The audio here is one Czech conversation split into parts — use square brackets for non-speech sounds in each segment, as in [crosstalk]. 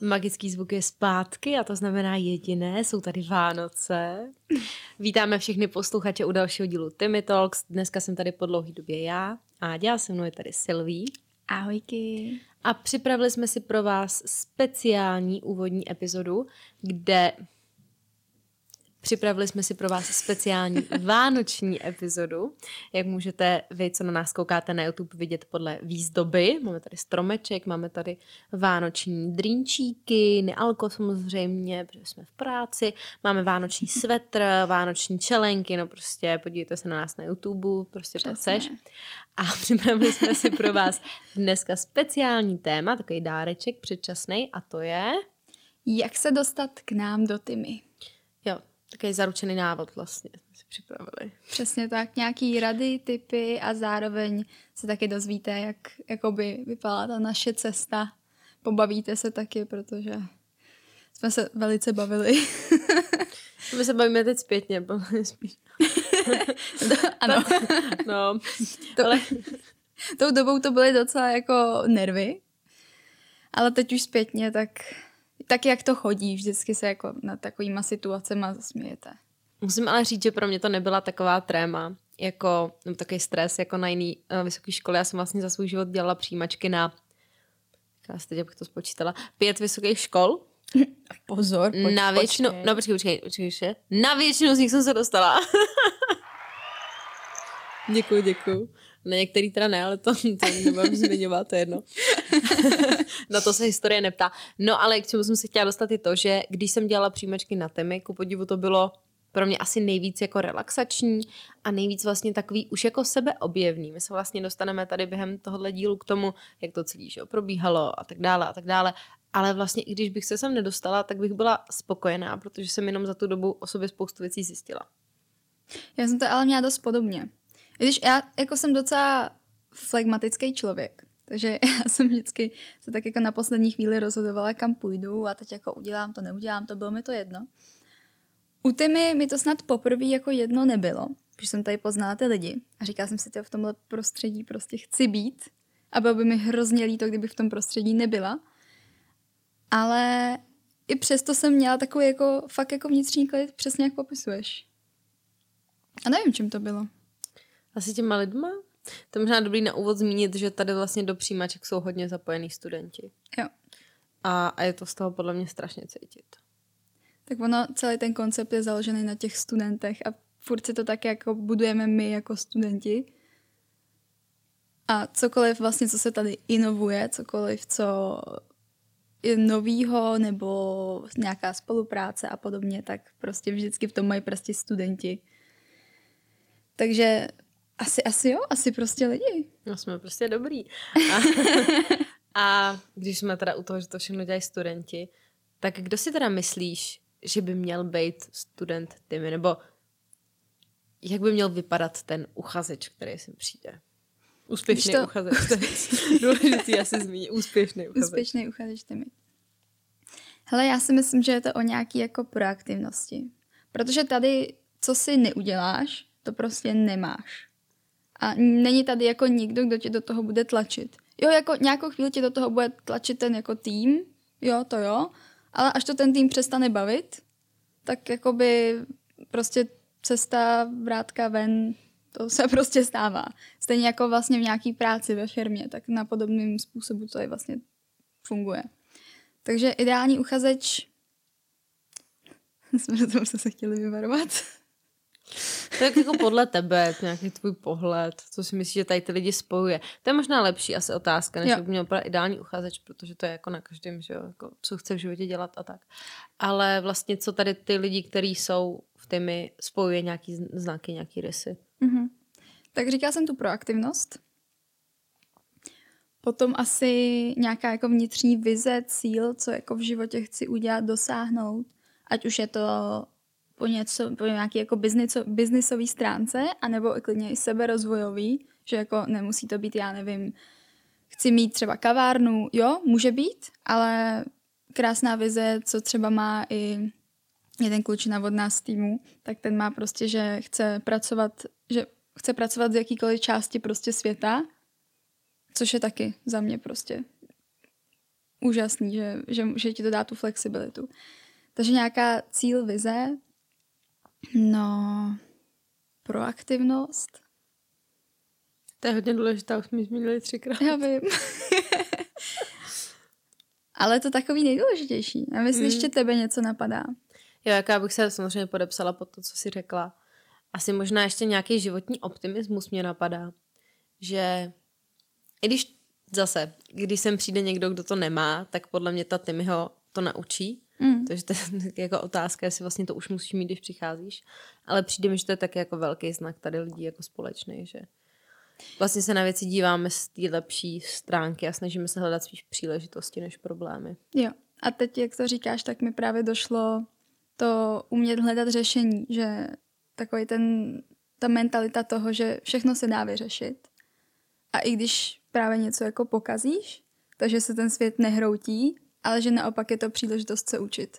Magický zvuk je zpátky a to znamená jediné, jsou tady Vánoce. Vítáme všechny posluchače u dalšího dílu Timmy Talks. Dneska jsem tady po dlouhé době já a dělá se mnou je tady Sylvie. Ahojky. A připravili jsme si pro vás speciální úvodní epizodu, kde Připravili jsme si pro vás speciální [laughs] vánoční epizodu. Jak můžete vy, co na nás koukáte na YouTube, vidět podle výzdoby. Máme tady stromeček, máme tady vánoční drinčíky, nealko samozřejmě, protože jsme v práci. Máme vánoční [laughs] svetr, vánoční čelenky, no prostě podívejte se na nás na YouTube, prostě to chceš. A [laughs] připravili jsme si pro vás dneska speciální téma, takový dáreček předčasný a to je... Jak se dostat k nám do Tymy. Takový zaručený návod vlastně jsme si připravili. Přesně tak, nějaký rady, typy a zároveň se taky dozvíte, jak jakoby vypadala ta naše cesta. Pobavíte se taky, protože jsme se velice bavili. [laughs] My se bavíme teď zpětně, [laughs] spíš. [laughs] ano. no, to, ale... Tou dobou to byly docela jako nervy, ale teď už zpětně, tak tak jak to chodí, vždycky se jako na takovýma situacema zasmějete. Musím ale říct, že pro mě to nebyla taková tréma, jako no, takový stres, jako na jiný uh, vysoké škole. Já jsem vlastně za svůj život dělala přijímačky na, já teď abych to spočítala, pět vysokých škol. Pozor, poč, na většinu, počkej. no počkej, počkej, počkej, počkej, na většinu z nich jsem se dostala. [laughs] děkuji, děkuji. Na některý teda ne, ale to, to nebudem zmiňovat, to je jedno. [laughs] na to se historie neptá. No ale k čemu jsem se chtěla dostat je to, že když jsem dělala příjmečky na temy, ku podivu to bylo pro mě asi nejvíc jako relaxační a nejvíc vlastně takový už jako sebeobjevný. My se vlastně dostaneme tady během tohohle dílu k tomu, jak to celý že probíhalo a tak dále a tak dále. Ale vlastně i když bych se sem nedostala, tak bych byla spokojená, protože jsem jenom za tu dobu o sobě spoustu věcí zjistila. Já jsem to ale měla dost podobně. Když já jako jsem docela flegmatický člověk, takže [laughs] já jsem vždycky se tak jako na poslední chvíli rozhodovala, kam půjdu a teď jako udělám to, neudělám to, bylo mi to jedno. U Tymy mi to snad poprvé jako jedno nebylo, protože jsem tady poznala ty lidi a říkala jsem si, že v tomhle prostředí prostě chci být a bylo by mi hrozně líto, kdybych v tom prostředí nebyla. Ale i přesto jsem měla takový jako fakt jako vnitřní klid, přesně jak popisuješ. A nevím, čím to bylo. Asi těma lidma? To možná dobrý na úvod zmínit, že tady vlastně do přijímaček jsou hodně zapojení studenti. Jo. A, a je to z toho podle mě strašně cítit. Tak ono, celý ten koncept je založený na těch studentech a furt si to tak jako budujeme my jako studenti. A cokoliv vlastně, co se tady inovuje, cokoliv, co je novýho nebo nějaká spolupráce a podobně, tak prostě vždycky v tom mají prostě studenti. Takže asi, asi jo, asi prostě lidi. No jsme prostě dobrý. A, [laughs] a když jsme teda u toho, že to všechno dělají studenti, tak kdo si teda myslíš, že by měl být student Timmy, nebo jak by měl vypadat ten uchazeč, který sem přijde? Úspěšný to... uchazeč. [laughs] Důležitý asi zmínit. Úspěšný uchazeč. Úspěšný uchazeč Timmy. Hele, já si myslím, že je to o nějaký jako proaktivnosti. Protože tady, co si neuděláš, to prostě nemáš. A není tady jako nikdo, kdo tě do toho bude tlačit. Jo, jako nějakou chvíli tě do toho bude tlačit ten jako tým, jo, to jo, ale až to ten tým přestane bavit, tak jakoby prostě cesta, vrátka ven, to se [laughs] prostě stává. Stejně jako vlastně v nějaký práci ve firmě, tak na podobným způsobu to je vlastně funguje. Takže ideální uchazeč [laughs] jsme se chtěli vyvarovat. Tak jako podle tebe, nějaký tvůj pohled, co si myslíš, že tady ty lidi spojuje. To je možná lepší asi otázka, než by měl ideální uchazeč, protože to je jako na každém, že jo, jako, co chce v životě dělat a tak. Ale vlastně, co tady ty lidi, kteří jsou v týmy, spojuje nějaký znaky, nějaký rysy. Mm-hmm. Tak říkala jsem tu proaktivnost. Potom asi nějaká jako vnitřní vize, cíl, co jako v životě chci udělat, dosáhnout. Ať už je to po, něco, po nějaké jako biznisové stránce, anebo i klidně i seberozvojový, že jako nemusí to být, já nevím, chci mít třeba kavárnu, jo, může být, ale krásná vize, co třeba má i jeden klučina od nás týmu, tak ten má prostě, že chce pracovat, že chce pracovat z jakýkoliv části prostě světa, což je taky za mě prostě úžasný, že, že, že ti to dá tu flexibilitu. Takže nějaká cíl, vize, no, proaktivnost. To je hodně důležité, už jsme zmínili třikrát. Já vím. [laughs] Ale to takový nejdůležitější. A myslím, hmm. ještě tebe něco napadá. Jo, jaká bych se samozřejmě podepsala pod to, co jsi řekla. Asi možná ještě nějaký životní optimismus mě napadá. Že i když zase, když sem přijde někdo, kdo to nemá, tak podle mě ta Timmy ho to naučí. Mm. Takže to je [laughs] jako otázka, jestli vlastně to už musíš mít, když přicházíš. Ale přijde mi, že to je taky jako velký znak tady lidí jako společný, že vlastně se na věci díváme z té lepší stránky a snažíme se hledat spíš příležitosti než problémy. Jo. A teď, jak to říkáš, tak mi právě došlo to umět hledat řešení, že takový ten, ta mentalita toho, že všechno se dá vyřešit. A i když právě něco jako pokazíš, takže se ten svět nehroutí, ale že naopak je to příležitost se učit.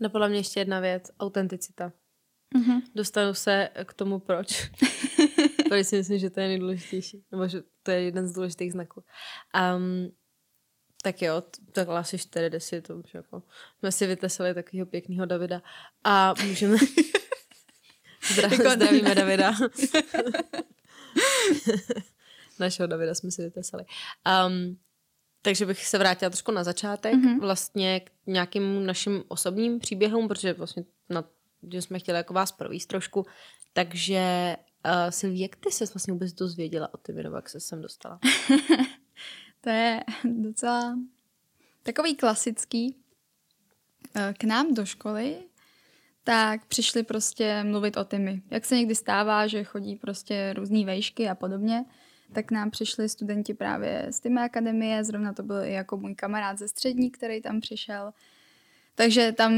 Napadla mě ještě jedna věc, autenticita. Mm-hmm. Dostanu se k tomu proč. [laughs] Protože si myslím, že to je nejdůležitější. Nebo že to je jeden z důležitých znaků. Um, tak jo, takhle asi 4 desi, to už jako, jsme si vytesali takového pěkného Davida a můžeme... [laughs] Jako zdravíme Davida. [laughs] Našeho Davida jsme si vytesali. Um, takže bych se vrátila trošku na začátek, mm-hmm. vlastně k nějakým našim osobním příběhům, protože vlastně na, že jsme chtěli jako vás províst trošku. Takže uh, Silví, jak ty se vlastně vůbec dozvěděla o ty nebo jak se sem dostala? [laughs] to je docela takový klasický. Eh, k nám do školy tak přišli prostě mluvit o tymi. Jak se někdy stává, že chodí prostě různé vejšky a podobně, tak nám přišli studenti právě z Tymy akademie, zrovna to byl i jako můj kamarád ze střední, který tam přišel. Takže tam,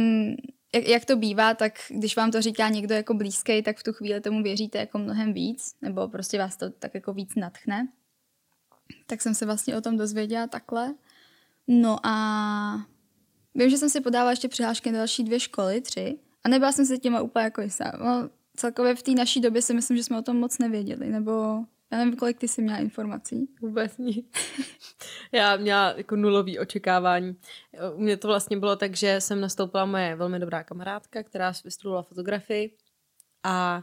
jak, jak to bývá, tak když vám to říká někdo jako blízký, tak v tu chvíli tomu věříte jako mnohem víc, nebo prostě vás to tak jako víc natchne. Tak jsem se vlastně o tom dozvěděla takhle. No a vím, že jsem si podávala ještě přihlášky na další dvě školy, tři, a nebyla jsem si těma úplně jako jistá. No, celkově v té naší době si myslím, že jsme o tom moc nevěděli, nebo já nevím, kolik ty jsi měla informací. Vůbec nic. [laughs] Já měla jako nulový očekávání. U mě to vlastně bylo tak, že jsem nastoupila moje velmi dobrá kamarádka, která vystudovala fotografii a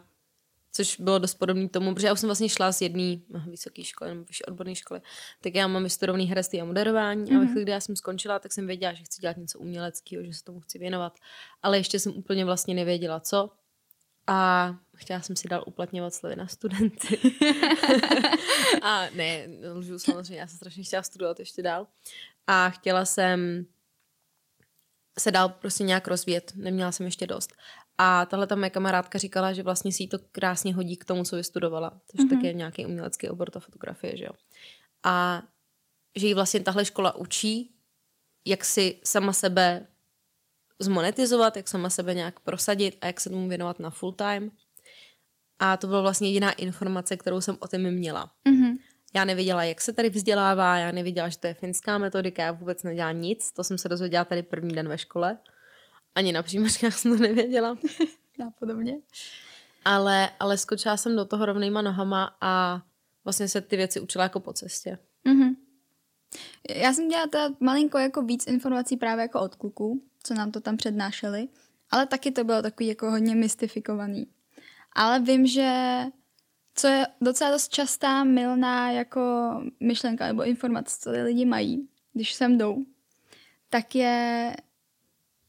což bylo dost podobné tomu, protože já už jsem vlastně šla z jedné vysoké školy nebo vyšší odborné školy, tak já mám vystudovaný herectví a moderování mm-hmm. a ve mhm. chvíli, kdy já jsem skončila, tak jsem věděla, že chci dělat něco uměleckého, že se tomu chci věnovat, ale ještě jsem úplně vlastně nevěděla, co a chtěla jsem si dál uplatňovat slovy na studenty. [laughs] a ne, lžu samozřejmě, já jsem strašně chtěla studovat ještě dál. A chtěla jsem se dál prostě nějak rozvíjet, neměla jsem ještě dost. A tahle ta moje kamarádka říkala, že vlastně si jí to krásně hodí k tomu, co vystudovala. Což mm-hmm. tak je nějaký umělecký obor, ta fotografie, že jo. A že jí vlastně tahle škola učí, jak si sama sebe zmonetizovat, jak sama sebe nějak prosadit a jak se tomu věnovat na full time. A to byla vlastně jediná informace, kterou jsem o tom měla. Mm-hmm. Já nevěděla, jak se tady vzdělává, já nevěděla, že to je finská metodika, já vůbec nedělala nic. To jsem se dozvěděla tady první den ve škole. Ani na přijímačkách jsem to nevěděla. já [laughs] podobně. Ale, ale skočila jsem do toho rovnýma nohama a vlastně se ty věci učila jako po cestě. Mm-hmm. Já jsem dělala teda malinko jako víc informací právě jako od kluků, co nám to tam přednášeli, ale taky to bylo takový jako hodně mystifikovaný. Ale vím, že co je docela dost častá milná jako myšlenka nebo informace, co lidi mají, když sem jdou, tak je,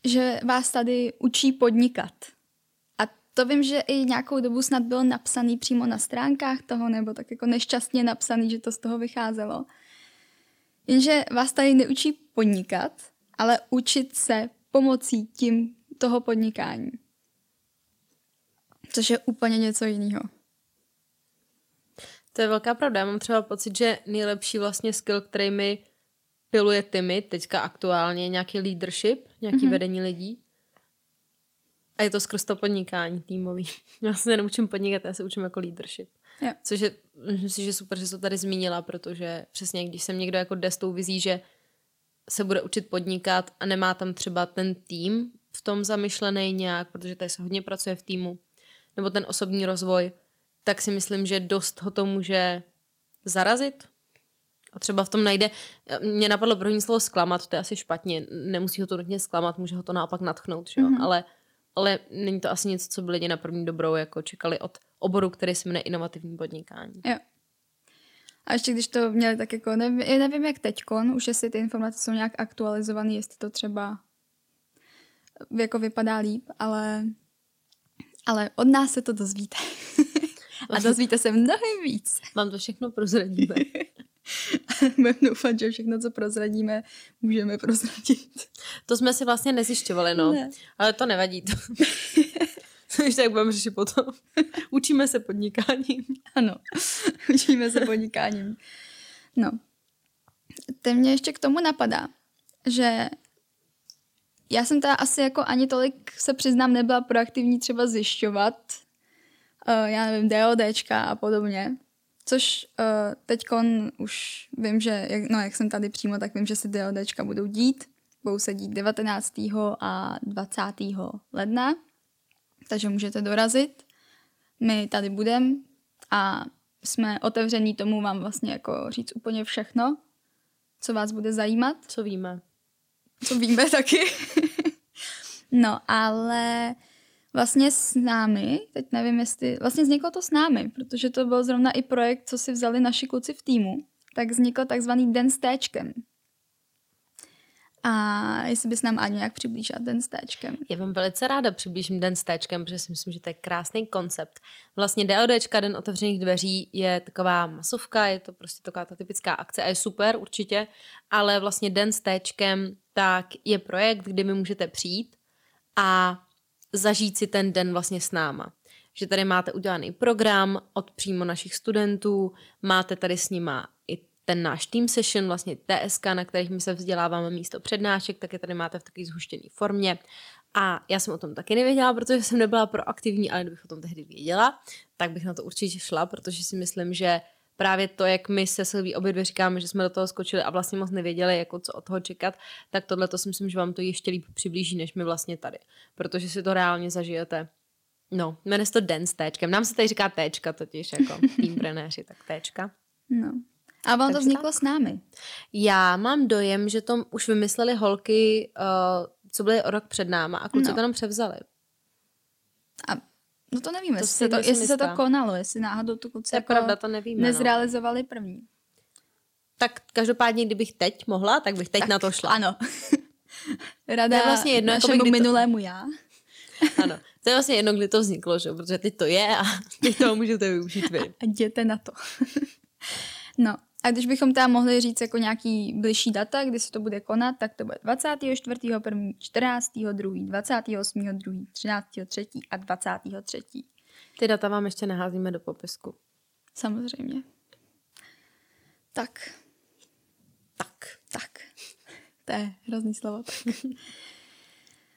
že vás tady učí podnikat. A to vím, že i nějakou dobu snad bylo napsaný přímo na stránkách toho, nebo tak jako nešťastně napsaný, že to z toho vycházelo. Jenže vás tady neučí podnikat, ale učit se pomocí tím toho podnikání. Což je úplně něco jiného. To je velká pravda. Já mám třeba pocit, že nejlepší vlastně skill, který mi piluje Timmy teďka aktuálně, nějaký leadership, nějaký mm-hmm. vedení lidí. A je to skrz to podnikání týmový. [laughs] Já se neučím podnikat, já se učím jako leadership. Jo. Což je, myslím si, že super, že jsi to tady zmínila, protože přesně když jsem někdo jako jde s tou vizí, že se bude učit podnikat a nemá tam třeba ten tým v tom zamyšlený nějak, protože tady se hodně pracuje v týmu, nebo ten osobní rozvoj, tak si myslím, že dost ho to může zarazit a třeba v tom najde, mě napadlo první slovo zklamat, to je asi špatně, nemusí ho to nutně zklamat, může ho to naopak natchnout, že jo? Mm-hmm. ale ale není to asi něco, co by lidi na první dobrou jako čekali od oboru, který se jmenuje inovativní podnikání. Jo. A ještě když to měli tak jako, nevím, nevím jak teďkon, už jestli ty informace jsou nějak aktualizované, jestli to třeba jako vypadá líp, ale, ale od nás se to dozvíte. [laughs] A dozvíte se mnohem víc. [laughs] Vám to všechno prozradíme. [laughs] Budeme doufat, že všechno, co prozradíme, můžeme prozradit. To jsme si vlastně nezjišťovali, no. Ne. Ale to nevadí. To. [laughs] Když tak budeme řešit potom. [laughs] Učíme se podnikáním. Ano, [laughs] učíme se podnikáním. No. Teď mě ještě k tomu napadá, že já jsem teda asi jako ani tolik, se přiznám, nebyla proaktivní třeba zjišťovat, uh, já nevím, DODčka a podobně. Což uh, teď už vím, že, jak, no jak jsem tady přímo, tak vím, že se DODčka budou dít. Budou se dít 19. a 20. ledna, takže můžete dorazit. My tady budeme a jsme otevření tomu vám vlastně jako říct úplně všechno, co vás bude zajímat. Co víme. Co víme taky. [laughs] no, ale vlastně s námi, teď nevím jestli, vlastně vzniklo to s námi, protože to byl zrovna i projekt, co si vzali naši kluci v týmu, tak vznikl takzvaný den s téčkem. A jestli bys nám Aňu nějak přiblížila den s téčkem. Já vám velice ráda přiblížím den s téčkem, protože si myslím, že to je krásný koncept. Vlastně DODčka, Den otevřených dveří, je taková masovka, je to prostě taková ta typická akce a je super určitě, ale vlastně den s téčkem tak je projekt, kdy mi můžete přijít a zažít si ten den vlastně s náma. Že tady máte udělaný program od přímo našich studentů, máte tady s nima ten náš team session, vlastně TSK, na kterých my se vzděláváme místo přednášek, tak je tady máte v takové zhuštěné formě. A já jsem o tom taky nevěděla, protože jsem nebyla proaktivní, ale kdybych o tom tehdy věděla, tak bych na to určitě šla, protože si myslím, že právě to, jak my se Silví obě dvě říkáme, že jsme do toho skočili a vlastně moc nevěděli, jako co od toho čekat, tak tohle to si myslím, že vám to ještě líp přiblíží, než my vlastně tady. Protože si to reálně zažijete. No, jmenuje se to den s téčkem. Nám se tady říká téčka totiž, jako [laughs] tým trenéři, tak téčka. No. A vám to vzniklo tak. s námi? Já mám dojem, že to už vymysleli holky, uh, co byly o rok před náma a kluci no. to nám převzali. A No to nevíme, to jestli, se to, jestli se to konalo, jestli náhodou tu kluci jako pravda, to nevíme, no. nezrealizovali no. první. Tak každopádně, kdybych teď mohla, tak bych teď tak, na to šla. Ano. [laughs] Rada to je vlastně jedno, našemu jako minulému to... já. [laughs] Ano, to je vlastně jedno, kdy to vzniklo, že? protože teď to je a [laughs] teď toho můžete využít vy. A jděte na to. no, a když bychom tam mohli říct jako nějaký bližší data, kdy se to bude konat, tak to bude 24. 1. 14. 2. 28. 2. 13. 3. a 23. Ty data vám ještě naházíme do popisku. Samozřejmě. Tak. Tak. Tak. [laughs] To je hrozný slovo. Tak.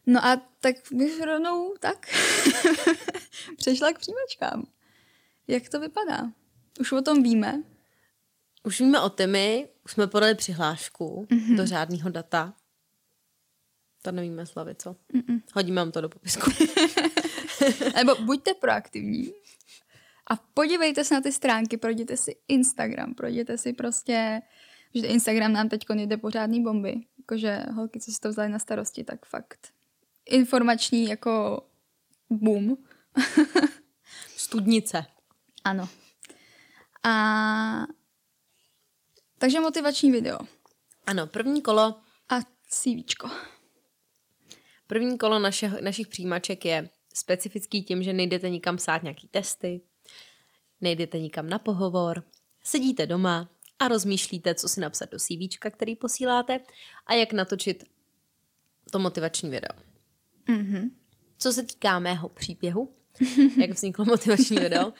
No a tak bych rovnou tak [laughs] přešla k příjmačkám. Jak to vypadá? Už o tom víme, už víme o Temy, už jsme podali přihlášku mm-hmm. do řádného data. To nevíme, Slavy, co? Mm-mm. Hodíme vám to do popisku. [laughs] Nebo buďte proaktivní a podívejte se na ty stránky, projděte si Instagram, projděte si prostě, že Instagram nám teď jde pořádný bomby. Jakože holky, co si to vzali na starosti, tak fakt informační jako boom. [laughs] Studnice. Ano. A takže motivační video. Ano, první kolo. A CVčko. První kolo naše, našich přijímaček je specifický tím, že nejdete nikam psát nějaký testy, nejdete nikam na pohovor, sedíte doma a rozmýšlíte, co si napsat do CVčka, který posíláte a jak natočit to motivační video. Mm-hmm. Co se týká mého příběhu, [laughs] jak vzniklo motivační video,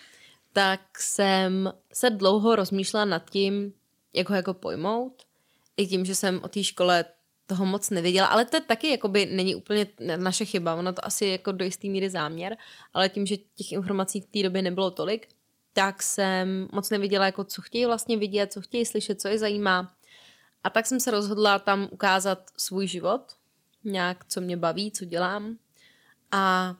tak jsem se dlouho rozmýšlela nad tím, jak ho jako pojmout. I tím, že jsem o té škole toho moc nevěděla, ale to taky jakoby není úplně naše chyba, ono to asi jako do jisté míry záměr, ale tím, že těch informací v té době nebylo tolik, tak jsem moc nevěděla, jako co chtějí vlastně vidět, co chtějí slyšet, co je zajímá. A tak jsem se rozhodla tam ukázat svůj život, nějak, co mě baví, co dělám a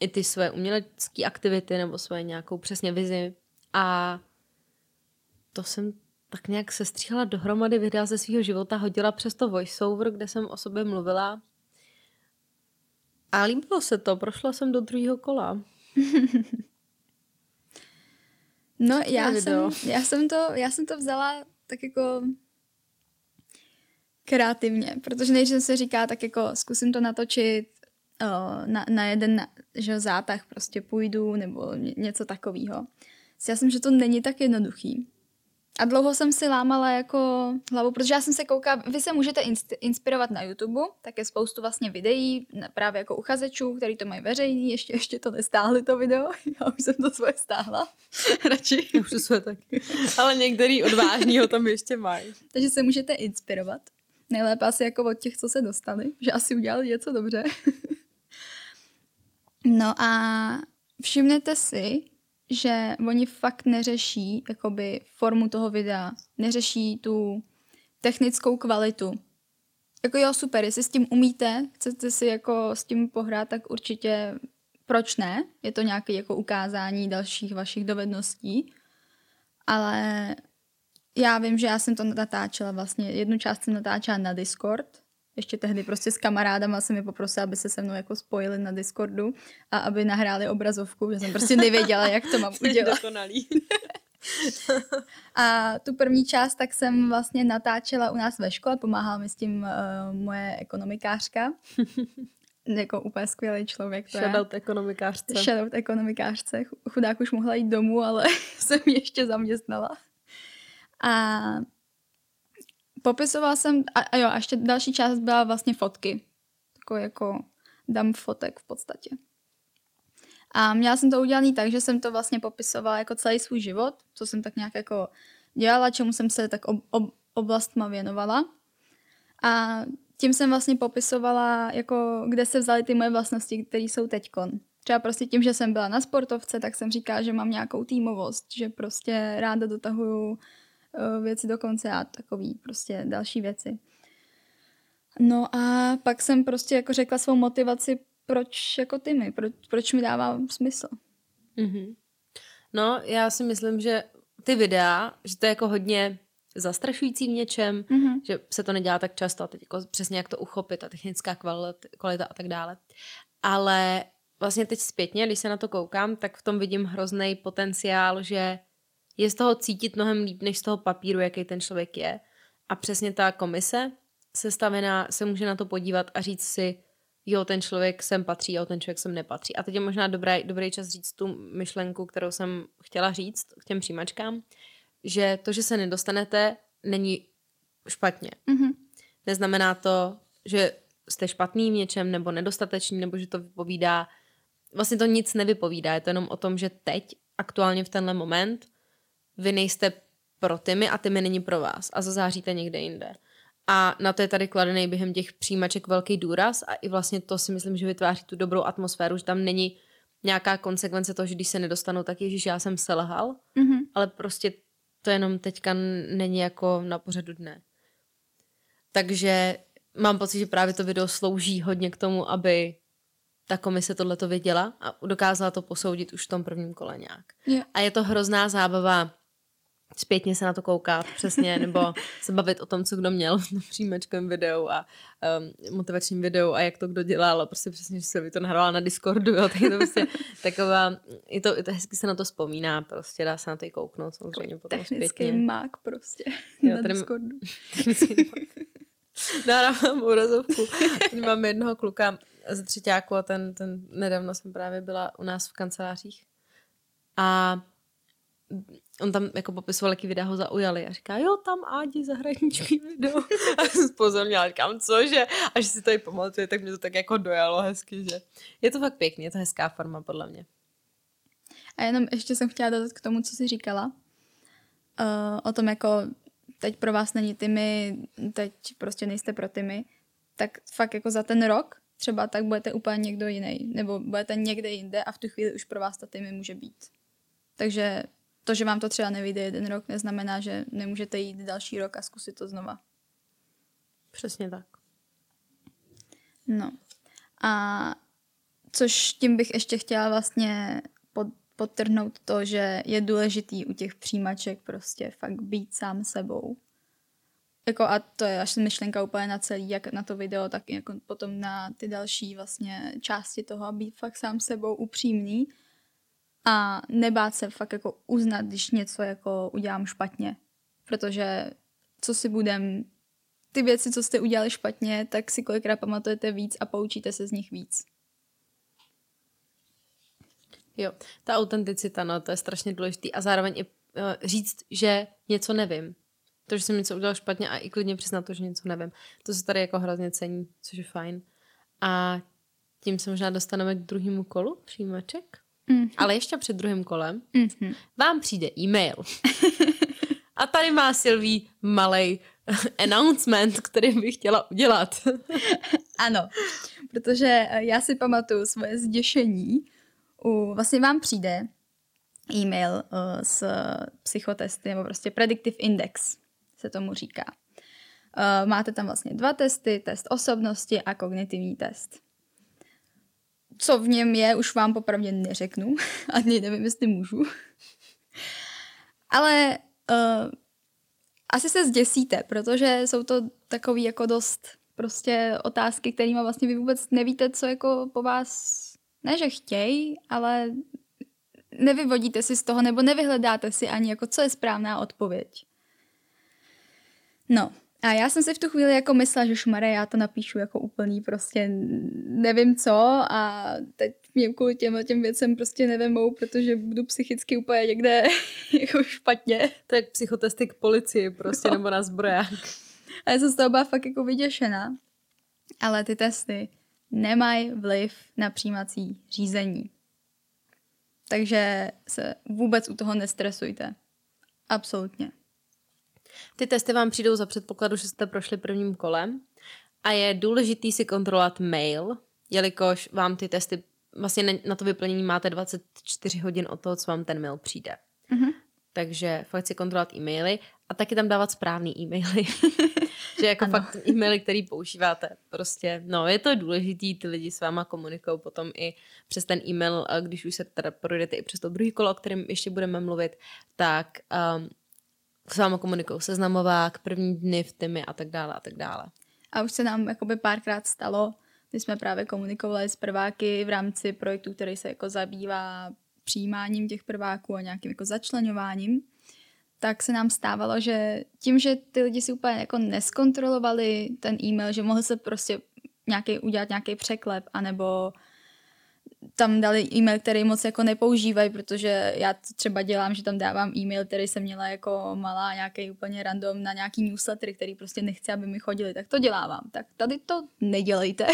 i ty své umělecké aktivity nebo své nějakou přesně vizi. A to jsem tak nějak sestříhala dohromady videa ze svého života, hodila přes to voiceover, kde jsem o sobě mluvila. A líbilo se to, prošla jsem do druhého kola. [laughs] no já jsem, já, jsem to, já jsem to vzala tak jako kreativně, protože než se říká, tak jako zkusím to natočit uh, na, na jeden že zátah prostě půjdu nebo něco takového. Já jsem, že to není tak jednoduchý. A dlouho jsem si lámala jako hlavu, protože já jsem se koukala, vy se můžete inspirovat na YouTube, tak je spoustu vlastně videí, právě jako uchazečů, který to mají veřejný, ještě, ještě to nestáhli to video, [laughs] já už jsem to svoje stáhla, [laughs] radši. Už to své taky. [laughs] Ale některý odvážný ho tam ještě mají. Takže se můžete inspirovat. Nejlépe asi jako od těch, co se dostali, že asi udělali něco dobře. no a všimnete si, že oni fakt neřeší jakoby formu toho videa, neřeší tu technickou kvalitu. Jako jo, super, jestli s tím umíte, chcete si jako s tím pohrát, tak určitě proč ne? Je to nějaké jako ukázání dalších vašich dovedností. Ale já vím, že já jsem to natáčela vlastně, jednu část jsem natáčela na Discord, ještě tehdy prostě s kamarádama jsem mi poprosila, aby se se mnou jako spojili na Discordu a aby nahráli obrazovku, že jsem prostě nevěděla, jak to mám [laughs] udělat. Dokonalý. [laughs] a tu první část tak jsem vlastně natáčela u nás ve škole, pomáhala mi s tím uh, moje ekonomikářka. [laughs] jako úplně skvělý člověk. Shoutout ekonomikářce. Shoutout ekonomikářce. Chudák už mohla jít domů, ale jsem ji ještě zaměstnala. A popisovala jsem, a, a jo, a ještě další část byla vlastně fotky. Takový jako dám fotek v podstatě. A měla jsem to udělané tak, že jsem to vlastně popisovala jako celý svůj život, co jsem tak nějak jako dělala, čemu jsem se tak ob, ob, oblastma věnovala. A tím jsem vlastně popisovala, jako kde se vzaly ty moje vlastnosti, které jsou teďkon. Třeba prostě tím, že jsem byla na sportovce, tak jsem říkala, že mám nějakou týmovost, že prostě ráda dotahuju věci do konce a takový prostě další věci. No a pak jsem prostě jako řekla svou motivaci, proč jako ty mi, proč, proč mi dává smysl. Mm-hmm. No, já si myslím, že ty videa, že to je jako hodně zastrašující v něčem, mm-hmm. že se to nedělá tak často a teď jako přesně jak to uchopit a technická kvalita, kvalita a tak dále. Ale vlastně teď zpětně, když se na to koukám, tak v tom vidím hrozný potenciál, že je z toho cítit mnohem líp, než z toho papíru, jaký ten člověk je. A přesně ta komise sestavená se může na to podívat a říct si, jo, ten člověk sem patří, jo, ten člověk sem nepatří. A teď je možná dobrý, dobrý čas říct tu myšlenku, kterou jsem chtěla říct k těm přijímačkám, že to, že se nedostanete, není špatně. Mm-hmm. Neznamená to, že jste špatný v něčem, nebo nedostatečný, nebo že to vypovídá. Vlastně to nic nevypovídá, je to jenom o tom, že teď, aktuálně v tenhle moment, vy nejste pro Tymy a Tymy není pro vás a zazáříte někde jinde. A na to je tady kladený během těch přijímaček velký důraz a i vlastně to si myslím, že vytváří tu dobrou atmosféru, že tam není nějaká konsekvence toho, že když se nedostanu, tak ježiš, já jsem selhal, mm-hmm. ale prostě to jenom teďka není jako na pořadu dne. Takže mám pocit, že právě to video slouží hodně k tomu, aby ta komise tohle to věděla a dokázala to posoudit už v tom prvním kole nějak. Yeah. A je to hrozná zábava zpětně se na to koukat přesně, nebo se bavit o tom, co kdo měl [laughs] v příjmečkovém videu a um, motivačním videu a jak to kdo dělal a prostě přesně, že se to nahrávala na Discordu, jo, tak je to prostě [laughs] taková, je to, je to hezky se na to vzpomíná, prostě dá se na to i kouknout samozřejmě potom Technický zpětně. mák prostě jo, na tady, Discordu. [laughs] Nahrávám úrazovku. Mám jednoho kluka z třetíku a ten, ten nedávno jsem právě byla u nás v kancelářích a on tam jako popisoval, jaký videa ho zaujali a říká, jo, tam Ádi zahraniční [laughs] video. A jsem spozornila, říkám, cože? Až si to i pamatuje, tak mě to tak jako dojalo hezky, že je to fakt pěkný, je to hezká forma podle mě. A jenom ještě jsem chtěla dodat k tomu, co jsi říkala. Uh, o tom jako teď pro vás není tymy, teď prostě nejste pro tymy. Tak fakt jako za ten rok třeba tak budete úplně někdo jiný, nebo budete někde jinde a v tu chvíli už pro vás ta týmy může být. Takže to, že vám to třeba nevyjde jeden rok, neznamená, že nemůžete jít další rok a zkusit to znova. Přesně tak. No. A což tím bych ještě chtěla vlastně pod, podtrhnout to, že je důležitý u těch přijímaček prostě fakt být sám sebou. Jako a to je až myšlenka úplně na celý, jak na to video, tak jako potom na ty další vlastně části toho, být fakt sám sebou upřímný a nebát se fakt jako uznat, když něco jako udělám špatně. Protože co si budem, ty věci, co jste udělali špatně, tak si kolikrát pamatujete víc a poučíte se z nich víc. Jo, ta autenticita, no, to je strašně důležitý a zároveň i uh, říct, že něco nevím. To, že jsem něco udělal špatně a i klidně přiznat to, že něco nevím. To se tady jako hrozně cení, což je fajn. A tím se možná dostaneme k druhému kolu přijímaček. Mm-hmm. Ale ještě před druhým kolem mm-hmm. vám přijde e-mail. [laughs] a tady má Silví malý announcement, který bych chtěla udělat. [laughs] ano, protože já si pamatuju svoje zděšení. U, vlastně vám přijde e-mail uh, s psychotesty, nebo prostě predictive index se tomu říká. Uh, máte tam vlastně dva testy, test osobnosti a kognitivní test. Co v něm je, už vám popravdě neřeknu. [laughs] Ani nevím, jestli můžu. Ale uh, asi se zděsíte, protože jsou to takový jako dost prostě otázky, kterými vlastně vy vůbec nevíte, co jako po vás, ne že chtějí, ale nevyvodíte si z toho, nebo nevyhledáte si ani jako, co je správná odpověď. No, a já jsem si v tu chvíli jako myslela, že šmare, já to napíšu jako úplný prostě nevím co a teď mě kvůli těm, těm věcem prostě nevemou, protože budu psychicky úplně někde [laughs] jako špatně. To je psychotesty k policii prostě, no. nebo na zbroják. A já jsem z toho byla fakt jako vyděšená. Ale ty testy nemají vliv na přijímací řízení. Takže se vůbec u toho nestresujte. Absolutně. Ty testy vám přijdou za předpokladu, že jste prošli prvním kolem a je důležitý si kontrolovat mail, jelikož vám ty testy, vlastně na to vyplnění máte 24 hodin od toho, co vám ten mail přijde. Mm-hmm. Takže fakt si kontrolovat e-maily a taky tam dávat správný e-maily. [laughs] že jako ano. fakt e-maily, který používáte. Prostě, no, je to důležitý, ty lidi s váma komunikují potom i přes ten e-mail, když už se teda projdete i přes to druhý kolo, o kterém ještě budeme mluvit, tak um, s váma komunikují seznamovák, první dny v týmy a tak dále a tak dále. A už se nám jakoby párkrát stalo, my jsme právě komunikovali s prváky v rámci projektu, který se jako zabývá přijímáním těch prváků a nějakým jako začlenováním, tak se nám stávalo, že tím, že ty lidi si úplně jako neskontrolovali ten e-mail, že mohl se prostě nějaký, udělat nějaký překlep, anebo tam dali e-mail, který moc jako nepoužívají, protože já to třeba dělám, že tam dávám e-mail, který jsem měla jako malá, nějaký úplně random na nějaký newsletter, který prostě nechci, aby mi chodili, tak to dělávám. Tak tady to nedělejte,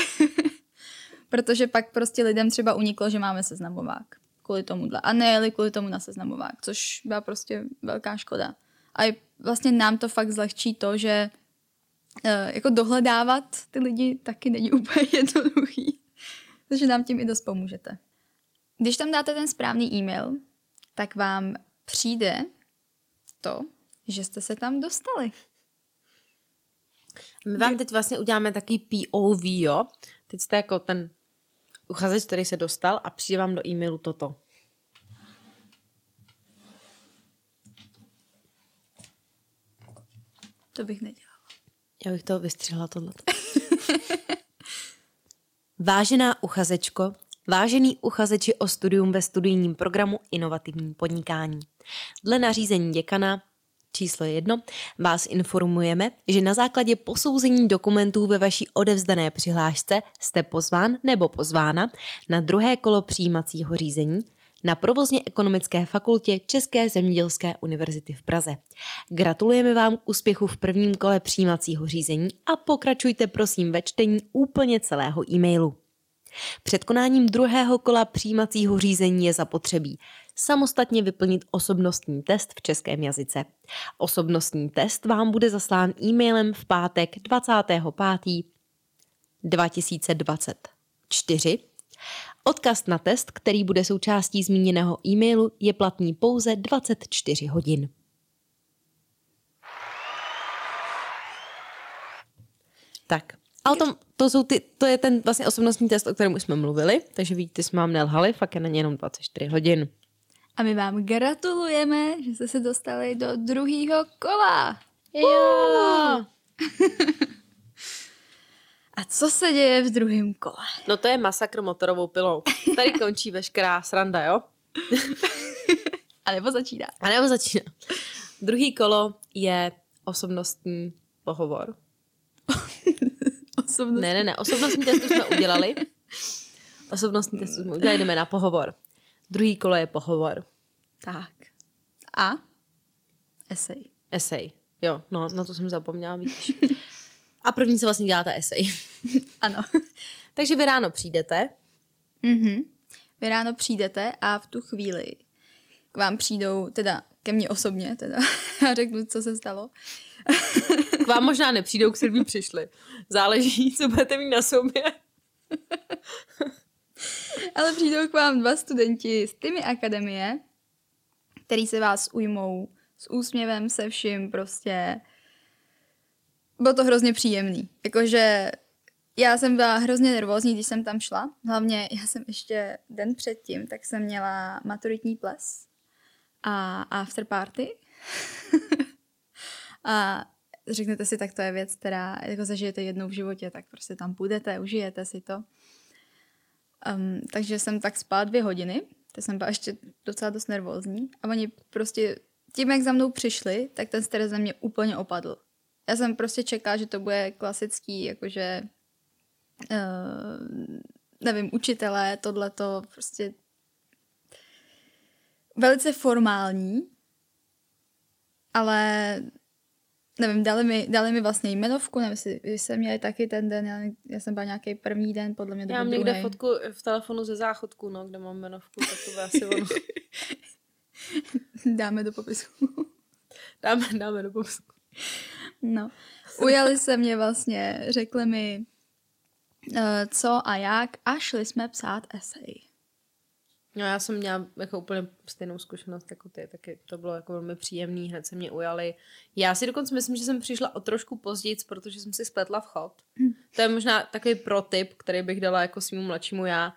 [laughs] protože pak prostě lidem třeba uniklo, že máme seznamovák kvůli tomuhle a nejeli kvůli tomu na seznamovák, což byla prostě velká škoda. A vlastně nám to fakt zlehčí to, že uh, jako dohledávat ty lidi taky není [laughs] úplně jednoduchý. Takže nám tím i dost pomůžete. Když tam dáte ten správný e-mail, tak vám přijde to, že jste se tam dostali. My vám teď vlastně uděláme takový POV, jo? Teď jste jako ten uchazeč, který se dostal a přijde vám do e-mailu toto. To bych nedělala. Já bych to vystřihla tohle. [laughs] Vážená uchazečko, vážený uchazeči o studium ve studijním programu Inovativní podnikání. Dle nařízení děkana číslo jedno vás informujeme, že na základě posouzení dokumentů ve vaší odevzdané přihlášce jste pozván nebo pozvána na druhé kolo přijímacího řízení na provozně ekonomické fakultě České zemědělské univerzity v Praze. Gratulujeme vám k úspěchu v prvním kole přijímacího řízení a pokračujte prosím ve čtení úplně celého e-mailu. Před konáním druhého kola přijímacího řízení je zapotřebí samostatně vyplnit osobnostní test v českém jazyce. Osobnostní test vám bude zaslán e-mailem v pátek 25. 2024 Odkaz na test, který bude součástí zmíněného e-mailu, je platný pouze 24 hodin. Tak, a o tom, to, jsou ty, to je ten vlastně osobnostní test, o kterém už jsme mluvili, takže víte, jsme vám nelhali, fakt je na ně jenom 24 hodin. A my vám gratulujeme, že jste se dostali do druhého kola. Jo! [laughs] A co se děje v druhém kole? No to je masakr motorovou pilou. Tady končí veškerá sranda, jo? [laughs] A nebo začíná. A nebo začíná. Druhý kolo je osobnostní pohovor. Osobnost. Ne, ne, ne, osobnostní test už jsme udělali. Osobnostní test už jsme udělali, jdeme na pohovor. Druhý kolo je pohovor. Tak. A? Esej. Esej. Jo, no, na to jsem zapomněla, vidíš. A první se vlastně dělá ta esej. [laughs] Ano. [laughs] Takže vy ráno přijdete, Mhm. Vy ráno přijdete a v tu chvíli k vám přijdou, teda ke mně osobně, teda, [laughs] já řeknu, co se stalo. k vám možná nepřijdou, k Silví přišli. Záleží, co budete mít na sobě. Ale přijdou k vám dva studenti z Tymy Akademie, který se vás ujmou s úsměvem se vším prostě. Bylo to hrozně příjemný. Jakože já jsem byla hrozně nervózní, když jsem tam šla. Hlavně já jsem ještě den předtím, tak jsem měla maturitní ples a after party. [laughs] a řeknete si, tak to je věc, která jako zažijete jednou v životě, tak prostě tam půjdete, užijete si to. Um, takže jsem tak spala dvě hodiny, to jsem byla ještě docela dost nervózní a oni prostě tím, jak za mnou přišli, tak ten stres ze mě úplně opadl. Já jsem prostě čekala, že to bude klasický, jakože uh, nevím, učitelé, tohleto prostě velice formální, ale nevím, dali mi, dali mi vlastně jmenovku, nevím, jestli jste měli taky ten den, já, já jsem byla nějaký první den, podle mě to Já mám někde druhej. fotku v telefonu ze záchodku, no, kde mám jmenovku, tak to bude asi ono. [laughs] Dáme do popisku. Dáme, dáme do popisku. No. [laughs] Ujali se mě vlastně, řekli mi, uh, co a jak a šli jsme psát esej. No já jsem měla jako úplně stejnou zkušenost jako ty, taky to bylo jako velmi příjemný, hned se mě ujali. Já si dokonce myslím, že jsem přišla o trošku později, protože jsem si spletla vchod. To je možná takový protip, který bych dala jako svýmu mladšímu já.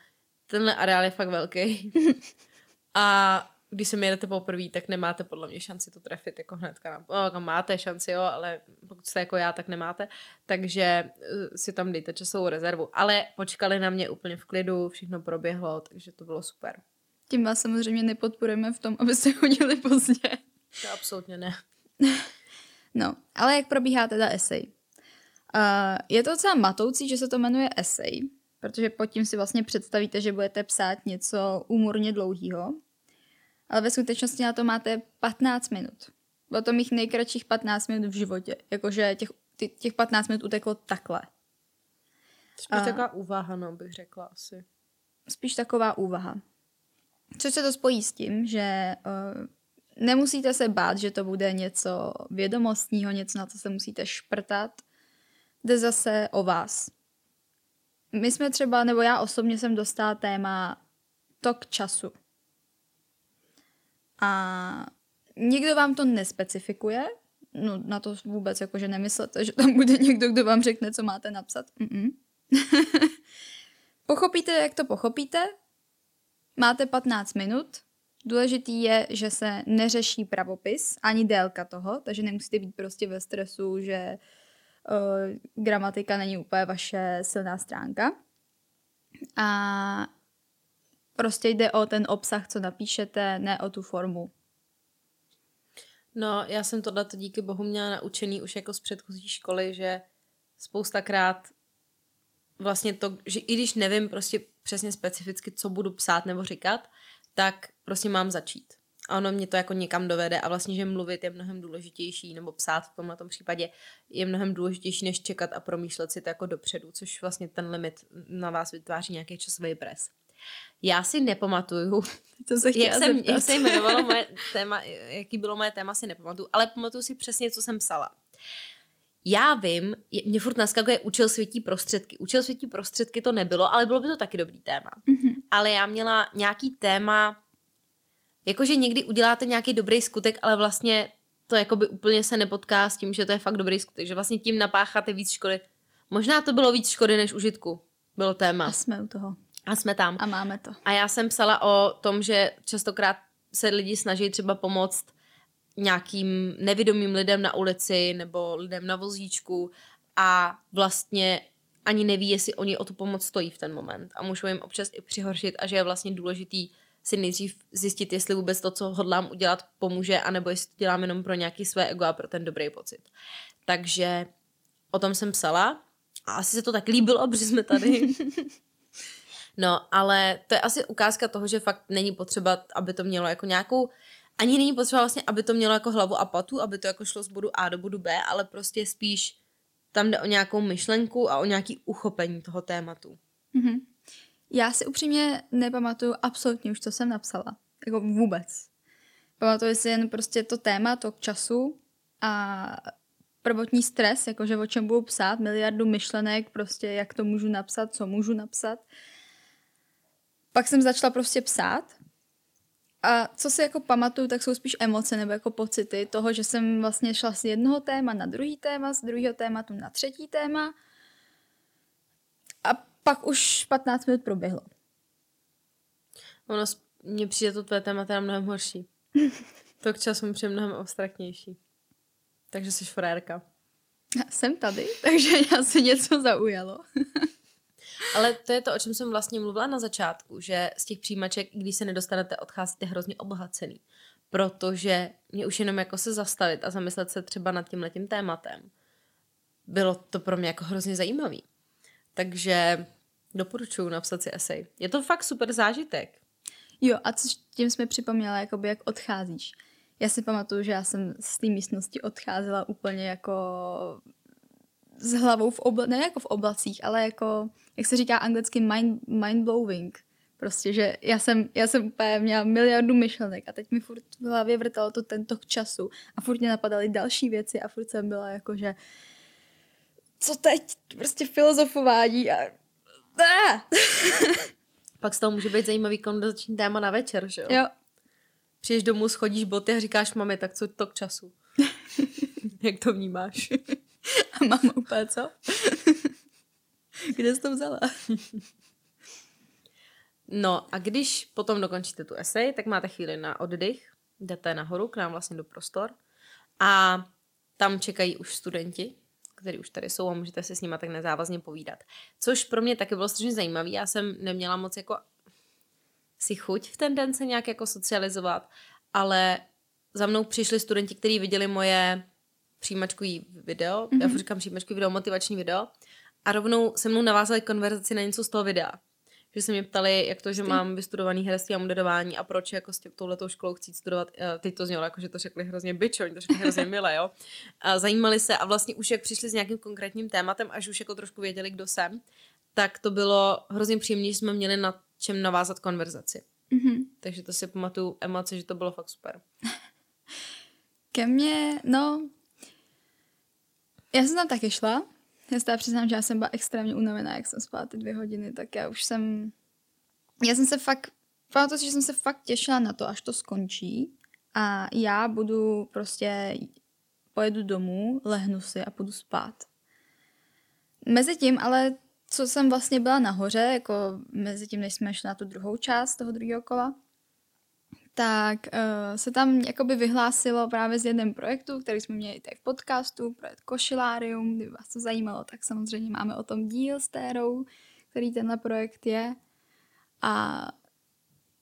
Tenhle areál je fakt velký. [laughs] A když se jedete poprvé, tak nemáte podle mě šanci to trefit jako hnedka. Na, no, jako máte šanci, jo, ale pokud jste jako já, tak nemáte. Takže eh, si tam dejte časovou rezervu. Ale počkali na mě úplně v klidu, všechno proběhlo, takže to bylo super. Tím vás samozřejmě nepodporujeme v tom, [laughs] abyste chodili pozdě. To absolutně ne. [laughs] No, ale jak probíhá teda esej? Uh, je to docela matoucí, že se to jmenuje esej, protože pod tím si vlastně představíte, že budete psát něco úmorně dlouhýho, ale ve skutečnosti na to máte 15 minut. Bylo to mých nejkratších 15 minut v životě. Jakože těch, těch 15 minut uteklo takhle. Spíš A- taková úvaha, no, bych řekla asi. Spíš taková úvaha. Což se to spojí s tím, že uh, nemusíte se bát, že to bude něco vědomostního, něco, na co se musíte šprtat. Jde zase o vás. My jsme třeba, nebo já osobně jsem dostala téma tok času. A nikdo vám to nespecifikuje, no na to vůbec jakože nemyslete, že tam bude někdo, kdo vám řekne, co máte napsat. [laughs] Pochopíte, jak to pochopíte? Máte 15 minut. Důležitý je, že se neřeší pravopis, ani délka toho, takže nemusíte být prostě ve stresu, že uh, gramatika není úplně vaše silná stránka. A prostě jde o ten obsah, co napíšete, ne o tu formu. No, já jsem tohle díky bohu měla naučený už jako z předchozí školy, že spoustakrát vlastně to, že i když nevím prostě přesně specificky, co budu psát nebo říkat, tak prostě mám začít. A ono mě to jako někam dovede a vlastně, že mluvit je mnohem důležitější, nebo psát v tomhle případě je mnohem důležitější, než čekat a promýšlet si to jako dopředu, což vlastně ten limit na vás vytváří nějaký časový pres. Já si nepamatuju, [laughs] Co se jak, jsem, jak se jmenovalo moje [laughs] téma, jaký bylo moje téma, si nepamatuju, ale pamatuju si přesně, co jsem psala. Já vím, mě furt naskakuje učil světí prostředky. Učil světí prostředky to nebylo, ale bylo by to taky dobrý téma. Mhm. Ale já měla nějaký téma, jakože někdy uděláte nějaký dobrý skutek, ale vlastně to jakoby úplně se nepotká s tím, že to je fakt dobrý skutek, že vlastně tím napácháte víc škody. Možná to bylo víc škody než užitku, bylo A téma. jsme u toho. A jsme tam. A máme to. A já jsem psala o tom, že častokrát se lidi snaží třeba pomoct nějakým nevědomým lidem na ulici nebo lidem na vozíčku a vlastně ani neví, jestli oni o tu pomoc stojí v ten moment a můžou jim občas i přihoršit a že je vlastně důležitý si nejdřív zjistit, jestli vůbec to, co hodlám udělat, pomůže, anebo jestli to dělám jenom pro nějaký své ego a pro ten dobrý pocit. Takže o tom jsem psala a asi se to tak líbilo, protože jsme tady. [laughs] No, ale to je asi ukázka toho, že fakt není potřeba, aby to mělo jako nějakou ani není potřeba vlastně, aby to mělo jako hlavu a patu, aby to jako šlo z bodu A do bodu B, ale prostě spíš tam jde o nějakou myšlenku a o nějaký uchopení toho tématu. Mm-hmm. Já si upřímně nepamatuju absolutně už, co jsem napsala. Jako vůbec. Pamatuju si jen prostě to téma, to k času a prvotní stres, jakože o čem budu psát, miliardu myšlenek, prostě jak to můžu napsat, co můžu napsat. Pak jsem začala prostě psát a co si jako pamatuju, tak jsou spíš emoce nebo jako pocity toho, že jsem vlastně šla z jednoho téma na druhý téma, z druhého tématu na třetí téma a pak už 15 minut proběhlo. Ono, mně přijde to tvé téma teda mnohem horší. [laughs] to k času mi přijde mnohem abstraktnější. Takže jsi frérka. Já jsem tady, [laughs] takže já se něco zaujalo. [laughs] Ale to je to, o čem jsem vlastně mluvila na začátku, že z těch přijímaček, když se nedostanete, odcházíte hrozně obohacený. Protože mě už jenom jako se zastavit a zamyslet se třeba nad tím letím tématem. Bylo to pro mě jako hrozně zajímavý. Takže doporučuji napsat si esej. Je to fakt super zážitek. Jo, a co tím jsme připomněla, jakoby jak odcházíš. Já si pamatuju, že já jsem z té místnosti odcházela úplně jako s hlavou v obla- ne jako v oblacích, ale jako, jak se říká anglicky, mind, mind blowing. Prostě, že já jsem, já jsem úplně měla miliardu myšlenek a teď mi furt v hlavě vrtalo to tento času a furt mě napadaly další věci a furt jsem byla jako, že co teď? Prostě filozofování a... Ah! [laughs] Pak z toho může být zajímavý konverzační téma na večer, že jo? Jo. Přijdeš domů, schodíš boty a říkáš mami, tak co to k času? [laughs] Jak to vnímáš? A mám úplně co? [laughs] Kde jsi to vzala? no a když potom dokončíte tu esej, tak máte chvíli na oddych, jdete nahoru k nám vlastně do prostor a tam čekají už studenti, kteří už tady jsou a můžete si s nimi tak nezávazně povídat. Což pro mě taky bylo strašně zajímavé. Já jsem neměla moc jako si chuť v ten den se nějak jako socializovat, ale za mnou přišli studenti, kteří viděli moje přijímačkový video, mm-hmm. já mhm. říkám přijímačkový video, motivační video, a rovnou se mnou navázali konverzaci na něco z toho videa. Že se mě ptali, jak to, že mám vystudovaný herectví a moderování a proč jako s touhletou školou chci studovat. Eh, teď to znělo jako, že to řekli hrozně byč, oni to řekli hrozně milé, jo. A zajímali se a vlastně už jak přišli s nějakým konkrétním tématem, až už jako trošku věděli, kdo jsem, tak to bylo hrozně příjemné, že jsme měli na čem navázat konverzaci. Mm-hmm. Takže to si pamatuju emoce, že to bylo fakt super. Ke mně, no, já jsem tam taky šla. Já se přiznám, že já jsem byla extrémně unavená, jak jsem spala ty dvě hodiny, tak já už jsem... Já jsem se fakt... Pamatuju si, že jsem se fakt těšila na to, až to skončí a já budu prostě... Pojedu domů, lehnu si a půjdu spát. Mezi tím ale, co jsem vlastně byla nahoře, jako mezi tím, než jsme šli na tu druhou část toho druhého kola, tak uh, se tam jakoby vyhlásilo právě z jednom projektu, který jsme měli tady v podcastu, projekt Košilárium, kdyby vás to zajímalo, tak samozřejmě máme o tom díl s Térou, který tenhle projekt je. A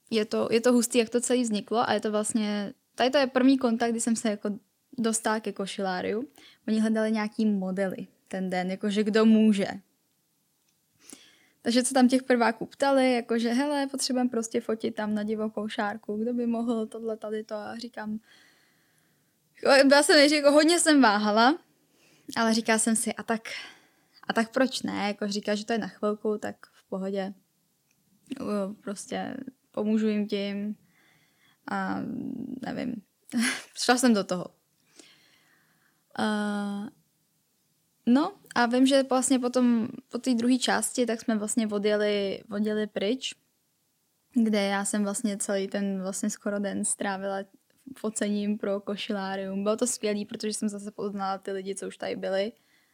je to, je to hustý, jak to celé vzniklo a je to vlastně, tady to je první kontakt, kdy jsem se jako dostala ke Košiláriu. Oni hledali nějaký modely ten den, jakože kdo může, takže co tam těch prváků ptali, jakože hele, potřebujeme prostě fotit tam na divokou šárku, kdo by mohl tohle, tady to? A říkám, byla jsem nejdřív, jako hodně jsem váhala, ale říkala jsem si, a tak, a tak proč ne, jako říká, že to je na chvilku, tak v pohodě, prostě pomůžu jim tím a nevím, [laughs] šla jsem do toho. Uh, no a vím, že vlastně potom po té druhé části, tak jsme vlastně odjeli, odjeli pryč, kde já jsem vlastně celý ten vlastně skoro den strávila focením pro košilárium. Bylo to skvělé, protože jsem zase poznala ty lidi, co už tady byli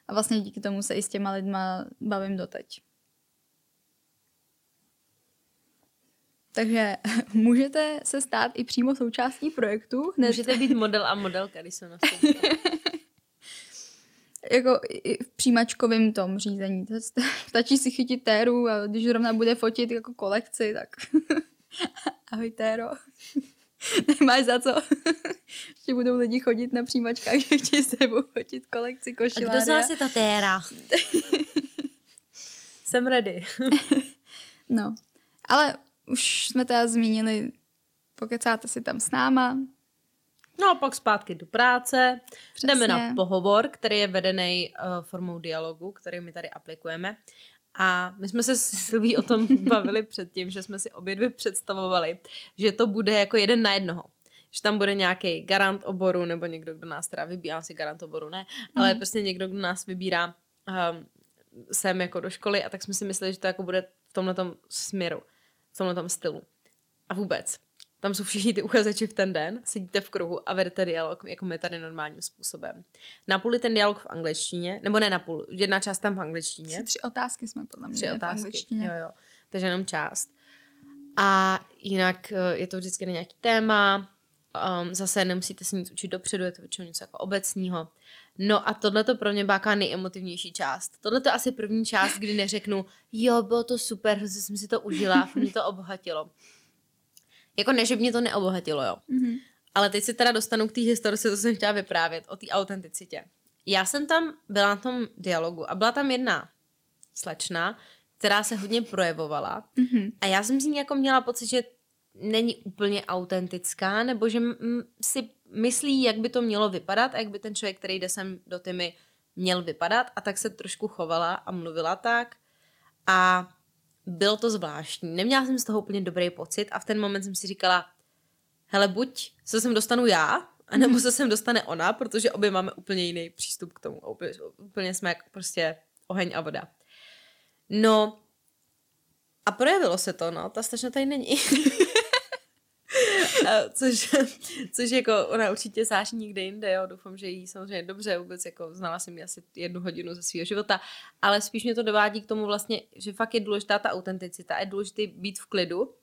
a vlastně díky tomu se i s těma lidma bavím doteď. Takže [laughs] můžete se stát i přímo součástí projektu. Hned. Můžete být model a modelka, když se nastoupí. [laughs] jako i v přijímačkovém tom řízení. To [laughs] stačí si chytit téru a když zrovna bude fotit jako kolekci, tak [laughs] ahoj téro. [laughs] Nemáš za co. Ještě budou lidi chodit na přijímačkách, že chtějí s tebou fotit kolekci košilária. A kdo z vás je ta téra? Jsem ready. no, ale už jsme teda zmínili, pokecáte si tam s náma. No a pak zpátky do práce. Přesně. Jdeme na pohovor, který je vedený uh, formou dialogu, který my tady aplikujeme. A my jsme se s Silví o tom [laughs] bavili předtím, že jsme si obě dvě představovali, že to bude jako jeden na jednoho. Že tam bude nějaký garant oboru, nebo někdo, kdo nás teda vybírá, si garant oboru ne, mm. ale prostě někdo, kdo nás vybírá um, sem jako do školy a tak jsme si mysleli, že to jako bude v tomhle směru, v tomhle stylu. A vůbec. Tam jsou všichni ty uchazeči v ten den, sedíte v kruhu a vedete dialog, jako my tady normálním způsobem. Napůl ten dialog v angličtině, nebo ne napůl, jedna část tam v angličtině. Tři otázky jsme podle mě Tři otázky, v angličtině. Jo, jo. Takže jenom část. A jinak eh, je to vždycky na nějaký téma, um, zase nemusíte se nic učit dopředu, je to většinou něco jako obecního. No a tohle to pro mě byla nejemotivnější část. Tohle to asi první část, kdy neřeknu, jo, bylo to super, že jsem si to užila, [laughs] mě to obohatilo. Jako ne, že mě to neobohatilo, jo. Mm-hmm. Ale teď se teda dostanu k té historii, co jsem chtěla vyprávět, o té autenticitě. Já jsem tam byla na tom dialogu a byla tam jedna slečna, která se hodně projevovala mm-hmm. a já jsem z ní jako měla pocit, že není úplně autentická, nebo že m- si myslí, jak by to mělo vypadat a jak by ten člověk, který jde sem do týmy, měl vypadat a tak se trošku chovala a mluvila tak a bylo to zvláštní. Neměla jsem z toho úplně dobrý pocit a v ten moment jsem si říkala, hele, buď se sem dostanu já, anebo se sem dostane ona, protože obě máme úplně jiný přístup k tomu. Úplně, úplně jsme jak prostě oheň a voda. No a projevilo se to, no, ta stačna tady není. [laughs] což, [laughs] což jako ona určitě září někde jinde, jo, doufám, že jí samozřejmě dobře, vůbec jako znala jsem ji asi jednu hodinu ze svého života, ale spíš mě to dovádí k tomu vlastně, že fakt je důležitá ta autenticita, je důležité být v klidu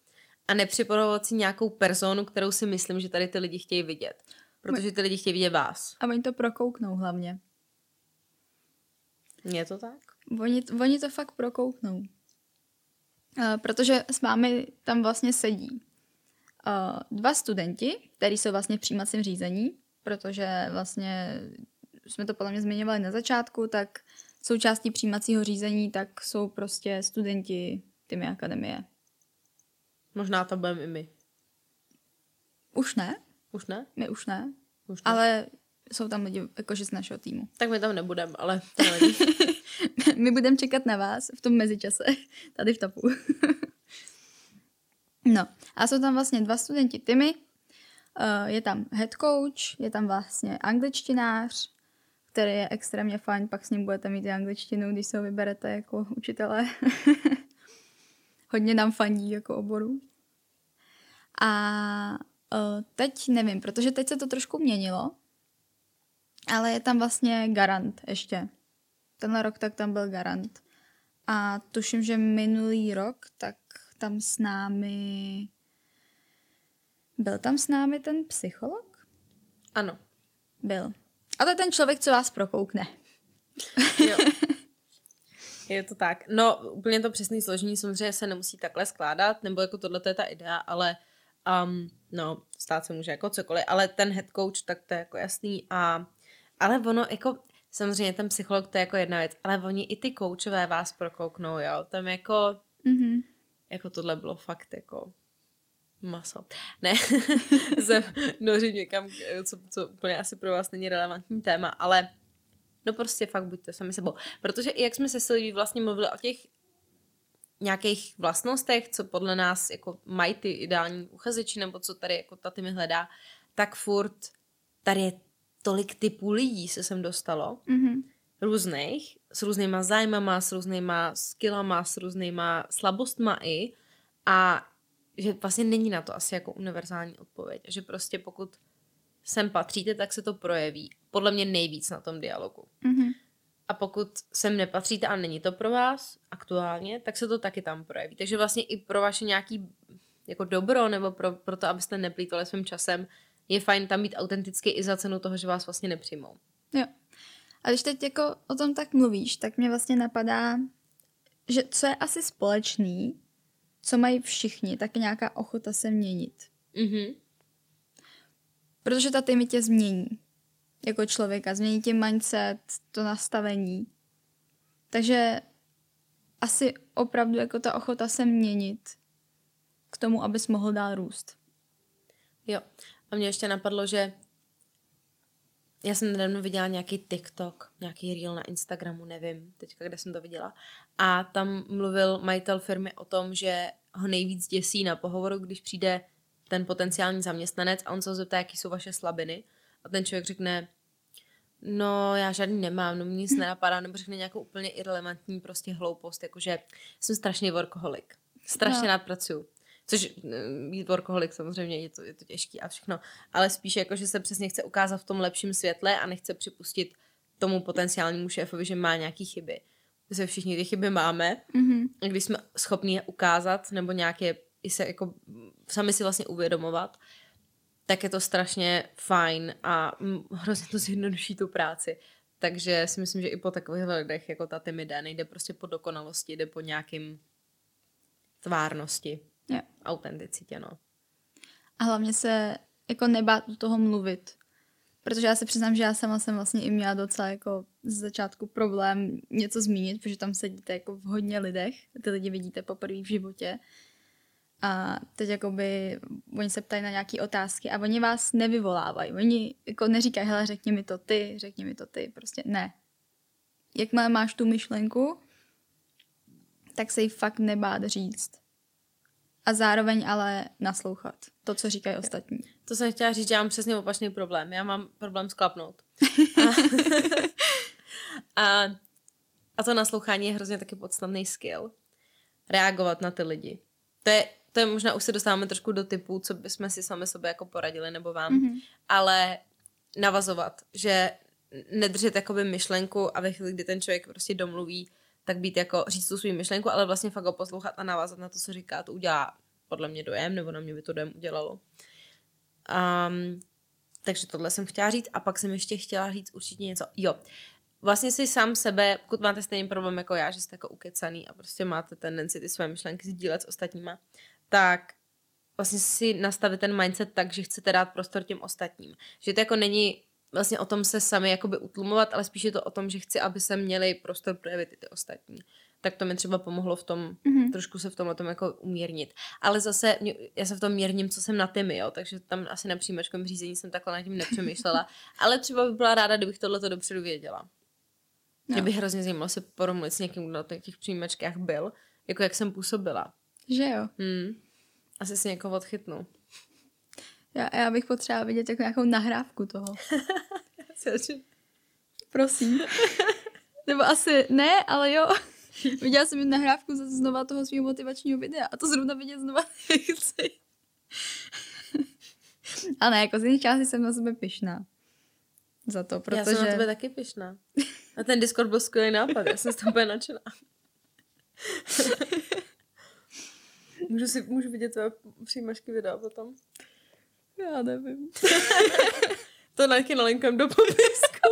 a nepřipravovat si nějakou personu, kterou si myslím, že tady ty lidi chtějí vidět. Protože ty lidi chtějí vidět vás. A oni to prokouknou hlavně. Je to tak? Oni, oni to fakt prokouknou. Protože s vámi tam vlastně sedí dva studenti, kteří jsou vlastně v přijímacím řízení, protože vlastně jsme to podle mě zmiňovali na začátku, tak součástí přijímacího řízení tak jsou prostě studenti Tymy akademie. Možná to budeme i my. Už ne. Už ne? My už ne. Už ne. Ale jsou tam lidi jakože z našeho týmu. Tak my tam nebudeme, ale [laughs] My budeme čekat na vás v tom mezičase, tady v topu. No a jsou tam vlastně dva studenti Timmy, uh, je tam head coach, je tam vlastně angličtinář, který je extrémně fajn, pak s ním budete mít i angličtinu, když se ho vyberete jako učitele. [laughs] Hodně nám fandí jako oboru. A uh, teď nevím, protože teď se to trošku měnilo, ale je tam vlastně garant ještě. Tenhle rok tak tam byl garant. A tuším, že minulý rok tak tam s námi... Byl tam s námi ten psycholog? Ano. Byl. A to je ten člověk, co vás prokoukne. Jo. [laughs] Je to tak. No, úplně to přesné složení samozřejmě se nemusí takhle skládat, nebo jako tohle je ta idea, ale um, no, stát se může jako cokoliv, ale ten head coach, tak to je jako jasný a ale ono jako, samozřejmě ten psycholog to je jako jedna věc, ale oni i ty koučové vás prokouknou, jo, tam jako mm-hmm jako tohle bylo fakt jako maso. Ne, [laughs] se nořím někam, co, co úplně asi pro vás není relevantní téma, ale no prostě fakt buďte sami sebou. Protože i jak jsme se Silví vlastně mluvili o těch nějakých vlastnostech, co podle nás jako mají ty ideální uchazeči, nebo co tady jako ta mi hledá, tak furt tady je tolik typů lidí se sem dostalo. Mm-hmm různých, s různýma zájmama, s různýma skillama, s různýma slabostma i a že vlastně není na to asi jako univerzální odpověď. Že prostě pokud sem patříte, tak se to projeví. Podle mě nejvíc na tom dialogu. Mm-hmm. A pokud sem nepatříte a není to pro vás aktuálně, tak se to taky tam projeví. Takže vlastně i pro vaše nějaký jako dobro nebo pro, pro to, abyste neplýtvali svým časem, je fajn tam být autentický i za cenu toho, že vás vlastně nepřijmou. Jo. A když teď jako o tom tak mluvíš, tak mě vlastně napadá, že co je asi společný, co mají všichni, tak je nějaká ochota se měnit. Mhm. Protože ta týmy tě změní jako člověka, změní tě mindset, to nastavení. Takže asi opravdu jako ta ochota se měnit k tomu, abys mohl dál růst. Jo. A mě ještě napadlo, že já jsem nedávno viděla nějaký TikTok, nějaký reel na Instagramu, nevím teďka, kde jsem to viděla. A tam mluvil majitel firmy o tom, že ho nejvíc děsí na pohovoru, když přijde ten potenciální zaměstnanec a on se ho zeptá, jaký jsou vaše slabiny. A ten člověk řekne, no já žádný nemám, no mě nic nenapadá, nebo řekne nějakou úplně irrelevantní prostě hloupost, jakože jsem strašný workoholik. Strašně No. no. Což eh, být workoholik samozřejmě je to, je to těžký a všechno, ale spíš jako, že se přesně chce ukázat v tom lepším světle a nechce připustit tomu potenciálnímu šéfovi, že má nějaký chyby. My se všichni ty chyby máme Mhm. a když jsme schopni je ukázat nebo nějaké i se jako sami si vlastně uvědomovat, tak je to strašně fajn a mm, hrozně to zjednoduší tu práci. Takže si myslím, že i po takových lidech, jako ta Tim jde, nejde prostě po dokonalosti, jde po nějakým tvárnosti. Autenticitě, no. A hlavně se jako nebát do toho mluvit. Protože já se přiznám, že já sama jsem vlastně i měla docela jako z začátku problém něco zmínit, protože tam sedíte jako v hodně lidech, ty lidi vidíte poprvé v životě. A teď jakoby oni se ptají na nějaké otázky a oni vás nevyvolávají. Oni jako neříkají, hele, řekni mi to ty, řekni mi to ty, prostě ne. Jakmile máš tu myšlenku, tak se jí fakt nebát říct. A zároveň ale naslouchat to, co říkají ostatní. To jsem chtěla říct, že já mám přesně opačný problém. Já mám problém sklapnout. [laughs] A, a, a to naslouchání je hrozně taky podstatný skill. Reagovat na ty lidi. To je, to je možná, už se dostáváme trošku do typu, co bychom si sami sobě jako poradili, nebo vám. Mhm. Ale navazovat, že nedržet jakoby myšlenku a ve chvíli, kdy ten člověk prostě domluví, tak být jako říct tu svou myšlenku, ale vlastně fakt ho poslouchat a navázat na to, co říká, to udělá podle mě dojem, nebo na mě by to dojem udělalo. Um, takže tohle jsem chtěla říct a pak jsem ještě chtěla říct určitě něco. Jo, vlastně si sám sebe, pokud máte stejný problém jako já, že jste jako ukecaný a prostě máte tendenci ty své myšlenky sdílet s ostatníma, tak vlastně si nastavit ten mindset tak, že chcete dát prostor těm ostatním. Že to jako není vlastně o tom se sami jakoby utlumovat, ale spíš je to o tom, že chci, aby se měli prostor projevit i ty ostatní. Tak to mi třeba pomohlo v tom, Mhm. trošku se v tom o tom jako umírnit. Ale zase, mě- já se v tom mírním, co jsem na tymy, jo, takže tam asi na přijímačkovém řízení jsem takhle nad tím nepřemýšlela. [laughs] ale třeba by byla ráda, kdybych tohle dopředu věděla. No. Mě by hrozně zajímalo se poromlit s někým, kdo na těch přijímačkách byl, jako jak jsem působila. Že jo? Hmm. Asi si někoho odchytnu. Já, já bych potřebovala vidět jako nějakou nahrávku toho. [laughs] Prosím. [laughs] Nebo asi ne, ale jo. Viděla jsem nahrávku z- znova toho svého motivačního videa a to zrovna vidět znova [laughs] nechci. A ne, jako z jiných částí jsem na sebe pyšná. Za to, Já jsem na protože... tebe taky pyšná. A ten Discord byl skvělý nápad, já jsem z toho úplně nadšená. můžu, si, můžu vidět tvoje přijímačky videa potom. Já nevím. [laughs] To taky nalinkujem do popisku.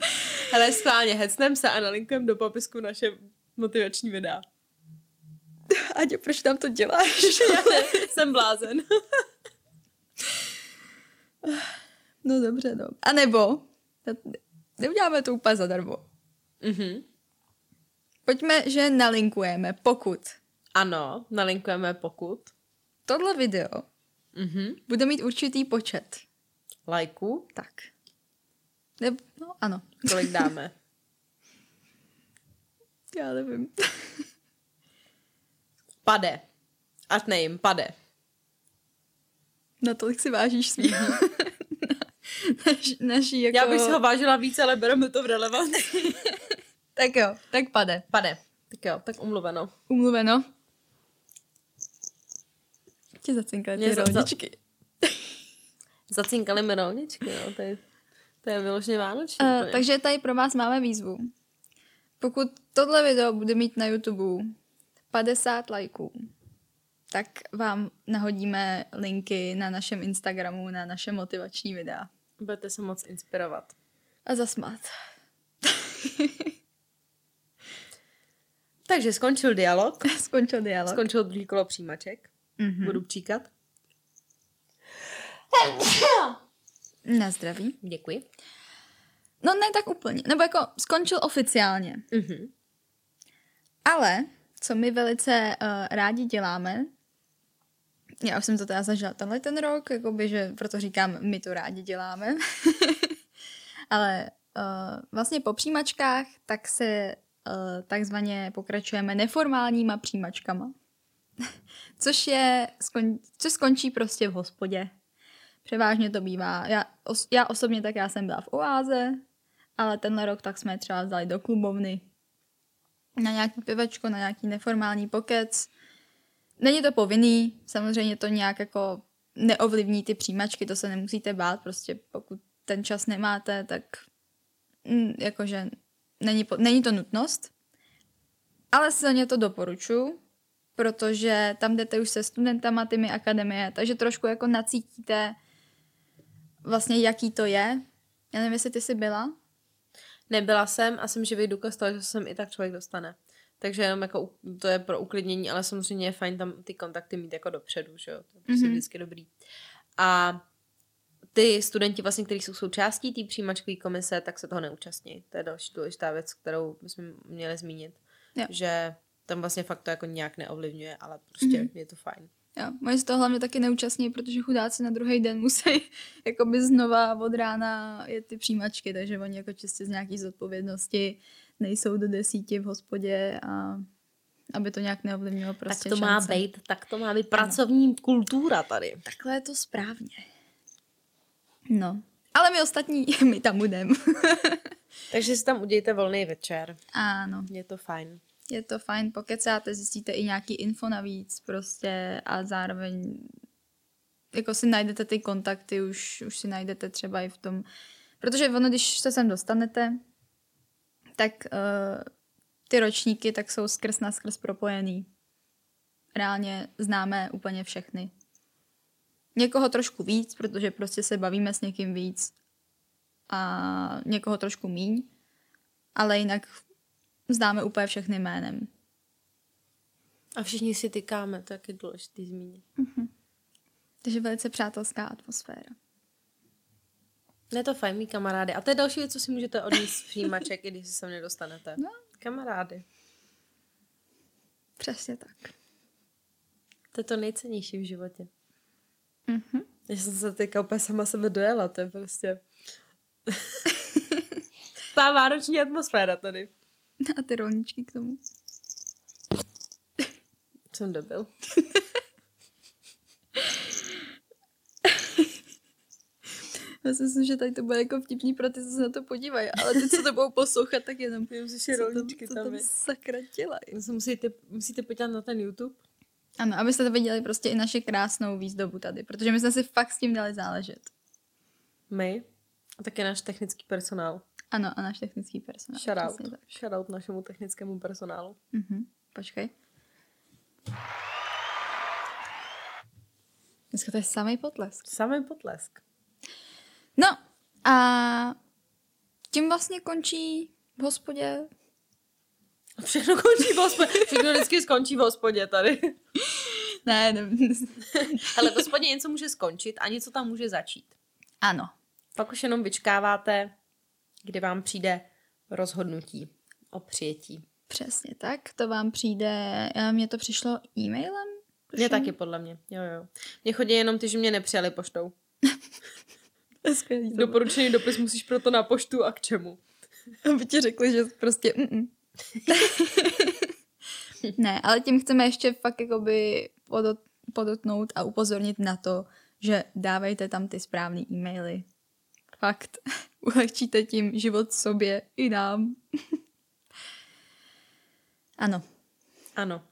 [laughs] Hele, schválně, hecnem se a nalinkujem do popisku naše motivační videa. [laughs] Aďo, proč tam to děláš? Já ne, jsem blázen. No dobře, no. A nebo, neuděláme to úplně zadarmo. Mhm. Pojďme, že nalinkujeme, pokud Ano, nalinkujeme pokud. tohle video Mhm. bude mít určitý počet. Lajku. Tak. Ne, no ano. Kolik [laughs] dáme? Já nevím. [laughs] Pade. Ať nejím, pade. Na tolik si vážíš svý. [laughs] Naš, naší jako... Já bych si ho vážila víc, ale bereme to v relevant. Tak jo, tak pade. Pade. Tak jo, tak umluveno. Umluveno. Tě zacinkaly Mě ty za- za- rolničky. [laughs] Zacinkali mi rolničky, no, to je, to je vyloženě vánoční. Uh, úplně. takže tady pro vás máme výzvu. Pokud tohle video bude mít na YouTube 50 lajků, tak vám nahodíme linky na našem Instagramu, na naše motivační videa. Budete se moc inspirovat. A zasmát. [laughs] Takže skončil dialog. [laughs] Skončil dialog. Skončil druhý kolo přijímaček. Mhm. Budu příkat. [coughs] Na zdraví. Děkuji. No ne tak úplně, nebo jako skončil oficiálně. Mhm. Ale, co my velice uh, rádi děláme, já už jsem to teda zažila tenhle ten rok, jakoby, že proto říkám, my to rádi děláme. [laughs] Ale uh, vlastně po přijímačkách tak se uh, takzvaně pokračujeme neformálníma přijímačkama. [laughs] což je, skon, což skončí prostě v hospodě. Převážně to bývá. Já, os, já osobně tak já jsem byla v oáze, ale tenhle rok tak jsme třeba vzali do klubovny na nějaký pivečko, na nějaký neformální pokec. Není to povinný, samozřejmě to nějak jako neovlivní ty přijímačky, to se nemusíte bát, prostě pokud ten čas nemáte, tak mm, jakože není, po, není to nutnost. Ale silně to doporučuji, protože tam jdete už se studentama tymi akademie, takže trošku jako nacítíte vlastně, jaký to je. Já nevím, jestli ty jsi byla. Nebyla jsem a jsem živý důkaz toho, že sem i tak člověk dostane. Takže jenom jako to je pro uklidnění, ale samozřejmě je fajn tam ty kontakty mít jako dopředu, že jo, to je Mhm. vždycky dobrý. A ty studenti vlastně, kteří jsou součástí té přijímačkové komise, tak se toho neúčastní. To je další důležitá věc, kterou bychom měli zmínit. Jo. Že tam vlastně fakt to jako nějak neovlivňuje, ale prostě Mhm. je to fajn. Jo, moje se toho hlavně taky neúčastní, protože chudáci na druhý den musí [laughs] jakoby znova od rána je ty přijímačky, takže oni jako čistě z nějaký zodpovědnosti nejsou do desíti v hospodě a aby to nějak neovlivnilo prostě tak to má šance. být, tak to má být pracovní kultura tady. Takhle je to správně. No. Ale my ostatní, [laughs] my tam budeme. [laughs] Takže si tam udějte volný večer. ano, Je to fajn. Je to fajn, pokecáte, zjistíte i nějaký info navíc prostě a zároveň jako si najdete ty kontakty, už, už si najdete třeba i v tom, protože ono, když se sem dostanete, tak uh, ty ročníky tak jsou skrz na skrz propojený. Reálně známe úplně všechny. Někoho trošku víc, protože prostě se bavíme s někým víc a někoho trošku míň, ale jinak známe úplně všechny jménem. A všichni si tykáme, to je důležitý zmínit. Takže velice přátelská atmosféra. Je to fajn, mý kamarády. A to je další věc, co si můžete odníst z přijímaček, [laughs] i když se sem nedostanete. No. Kamarády. Přesně tak. To je to nejcennější v životě. Mhm. Já jsem se teďka úplně sama sebe dojela, to je prostě... [laughs] Ta vánoční atmosféra tady. [laughs] A ty rolničky k tomu. Jsem debil. [laughs] Já si myslím, že tady to bude jako vtipný pro ty, co se na to podívají, ale ty, co to budou poslouchat, tak jenom musíš co si tam, rolničky co tam tam sakra dělají. Musíte, musíte, musíte podívat na ten YouTube. Ano, abyste to viděli prostě i naši krásnou výzdobu tady, protože my jsme si fakt s tím dali záležet. My. A taky náš technický personál. Ano, a náš technický personál. Shoutout. Shoutout našemu technickému personálu. Mhm. Počkej. Dneska to je samý potlesk. Samý potlesk. No a tím vlastně končí v hospodě. Všechno končí v hospodě. Všechno vždycky skončí v hospodě tady. [laughs] Ne, ne. [laughs] Ale v hospodě něco může skončit a něco tam může začít. ano. Pak už jenom vyčkáváte, kdy vám přijde rozhodnutí o přijetí. Přesně tak, to vám přijde, já- mně to přišlo e-mailem? Mně taky, podle mě. Jo, jo. Mně chodí jenom ty, že mě nepřijali poštou. [laughs] Skvělý, Doporučený dopis musíš proto na poštu a k čemu? [laughs] Aby ti řekli, že prostě [laughs] ne, ale tím chceme ještě fakt jakoby podot, podotnout a upozornit na to, že dávejte tam ty správné e-maily. Fakt. Ulehčíte tím život sobě i nám. [laughs] ano. Ano.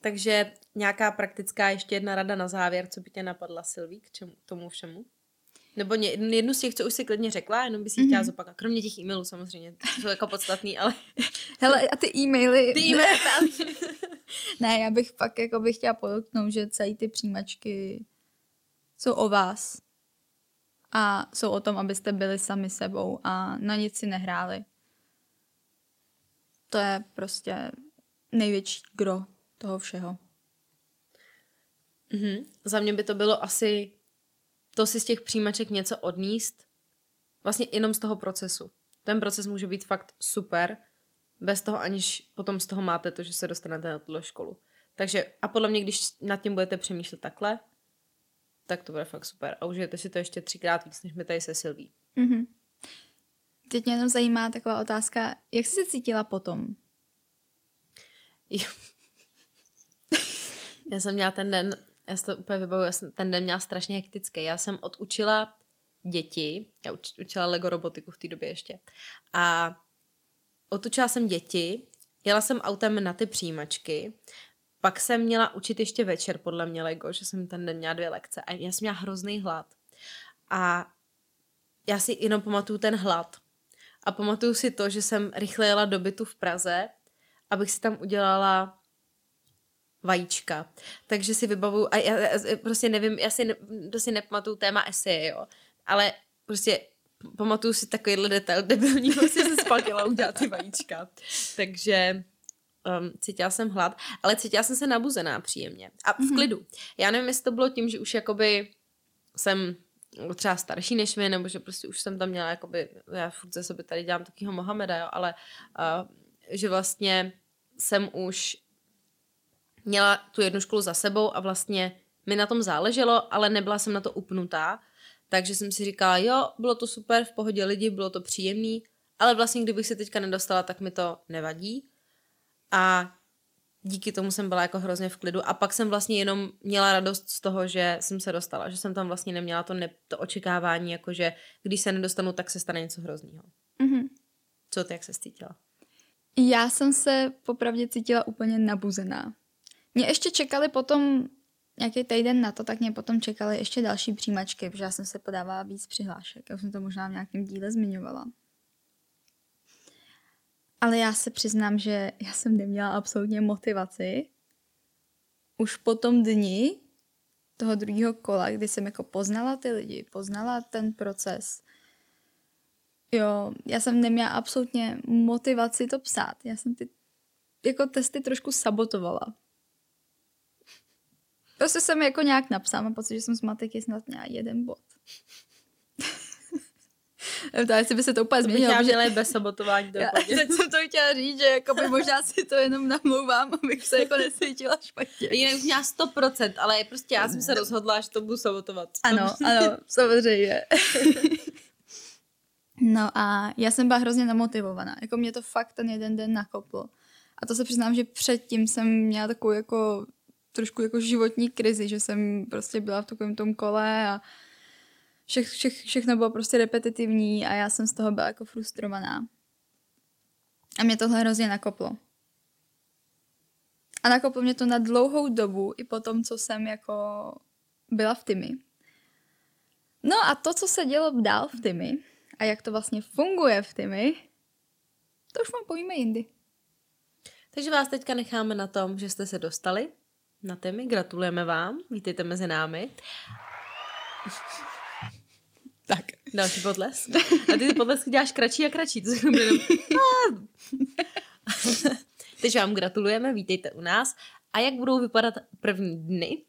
Takže nějaká praktická ještě jedna rada na závěr, co by tě napadla, Silví, k čemu, tomu všemu? Nebo ně, jednu z těch, co už si klidně řekla, jenom by si mm-hmm. chtěla zopakovat. Kromě těch e-mailů samozřejmě, to jsou jako podstatný, ale... [laughs] Hele, a ty e-maily... Ty e-maily [laughs] Ne, já bych pak jako bych chtěla podotknout, že celý ty přijímačky jsou o vás. A jsou o tom, abyste byli sami sebou a na nic si nehráli. To je prostě největší gro toho všeho. Mm-hmm. Za mě by to bylo asi to si z těch přijímaček něco odníst, vlastně jenom z toho procesu. Ten proces může být fakt super, bez toho aniž potom z toho máte to, že se dostanete na tuhle školu. Takže a podle mě, když nad tím budete přemýšlet takhle, tak to bude fakt super. A užijete si to ještě třikrát víc, než mi tady se Silví. Mm-hmm. Teď mě jenom zajímá taková otázka, jak jsi se cítila potom? Já jsem měla ten den, já si to úplně vybavuju, já jsem ten den měla strašně hektický. Já jsem odučila děti, já uč, učila Lego robotiku v té době ještě. A otučila jsem děti, jela jsem autem na ty přijímačky, pak jsem měla učit ještě večer, podle mě Lego, že jsem ten den měla dvě lekce a já jsem měla hrozný hlad. A já si jenom pamatuju ten hlad. A pamatuju si to, že jsem rychle jela do bytu v Praze, abych si tam udělala vajíčka. Takže si vybavuju, a já, já prostě nevím, já si, to si nepamatuju téma eseje, jo. Ale prostě pamatuju si takovýhle detail debilní, si se spakila udělat ty vajíčka. Takže um, cítila jsem hlad, ale cítila jsem se nabuzená příjemně. A v mhm. klidu. Já nevím, jestli to bylo tím, že už jakoby jsem třeba starší než my, nebo že prostě už jsem tam měla jakoby, já furt ze sebe tady dělám takýho Mohameda, jo, ale uh, že vlastně jsem už měla tu jednu školu za sebou a vlastně mi na tom záleželo, ale nebyla jsem na to upnutá, takže jsem si říkala, jo, bylo to super, v pohodě lidi, bylo to příjemný, ale vlastně kdybych se teďka nedostala, tak mi to nevadí. A díky tomu jsem byla jako hrozně v klidu a pak jsem vlastně jenom měla radost z toho, že jsem se dostala, že jsem tam vlastně neměla to, ne, to očekávání, jako že když se nedostanu, tak se stane něco hrozného. Mm-hmm. Co ty, jak se cítila? Já jsem se popravdě cítila úplně nabuzená. Mě ještě čekali potom nějaký týden na to, tak mě potom čekaly ještě další přijímačky, protože já jsem se podávala víc přihlášek. Já jsem to možná v nějakém díle zmiňovala. Ale já se přiznám, že já jsem neměla absolutně motivaci. Už po tom dni toho druhého kola, kdy jsem jako poznala ty lidi, poznala ten proces. Jo, já jsem neměla absolutně motivaci to psát. Já jsem ty jako testy trošku sabotovala. Prostě jsem jako nějak napsala, mám pocit, že jsem z matiky snad měla jeden bod. To jestli by se to úplně změnilo. To bych bez sabotování já, Teď jsem to chtěla říct, že jako by možná si to jenom namlouvám, abych se jako nesvítila špatně. Jinak měla 100%, ale prostě já jsem se rozhodla, že to budu sabotovat. Ano, ano, samozřejmě. [laughs] no a já jsem byla hrozně namotivovaná. Jako mě to fakt ten jeden den nakoplo. A to se přiznám, že předtím jsem měla takovou jako trošku jako životní krizi, že jsem prostě byla v takovém tom kole a vše, vše, všechno bylo prostě repetitivní a já jsem z toho byla jako frustrovaná. A mě tohle hrozně nakoplo. A nakoplo mě to na dlouhou dobu i po tom, co jsem jako byla v Tymi. No a to, co se dělo dál v Tymi a jak to vlastně funguje v Tymi, to už vám povíme jindy. Takže vás teďka necháme na tom, že jste se dostali na témy. Gratulujeme vám, vítejte mezi námi. Tak, další potles. [laughs] A ty potlesky děláš kratší a kratší. To jenom... [laughs] [laughs] Teď vám gratulujeme, vítejte u nás. A jak budou vypadat první dny?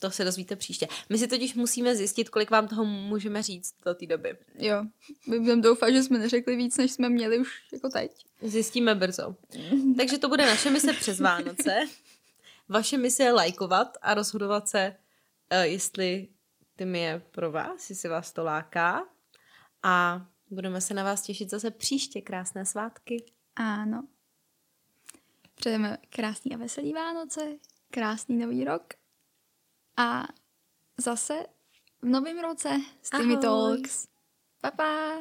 To se dozvíte příště. My si totiž musíme zjistit, kolik vám toho můžeme říct do té doby. Jo, budeme doufat, že jsme neřekli víc, než jsme měli už jako teď. Zjistíme brzo. Takže to bude naše mise přes Vánoce. Vaše mise je lajkovat a rozhodovat se, uh, jestli tím je pro vás, jestli vás to láká. A budeme se na vás těšit zase příště. Krásné svátky. Ano. Přejeme krásný a veselý Vánoce, krásný nový rok a zase v novém roce s Talks. Pa, pa.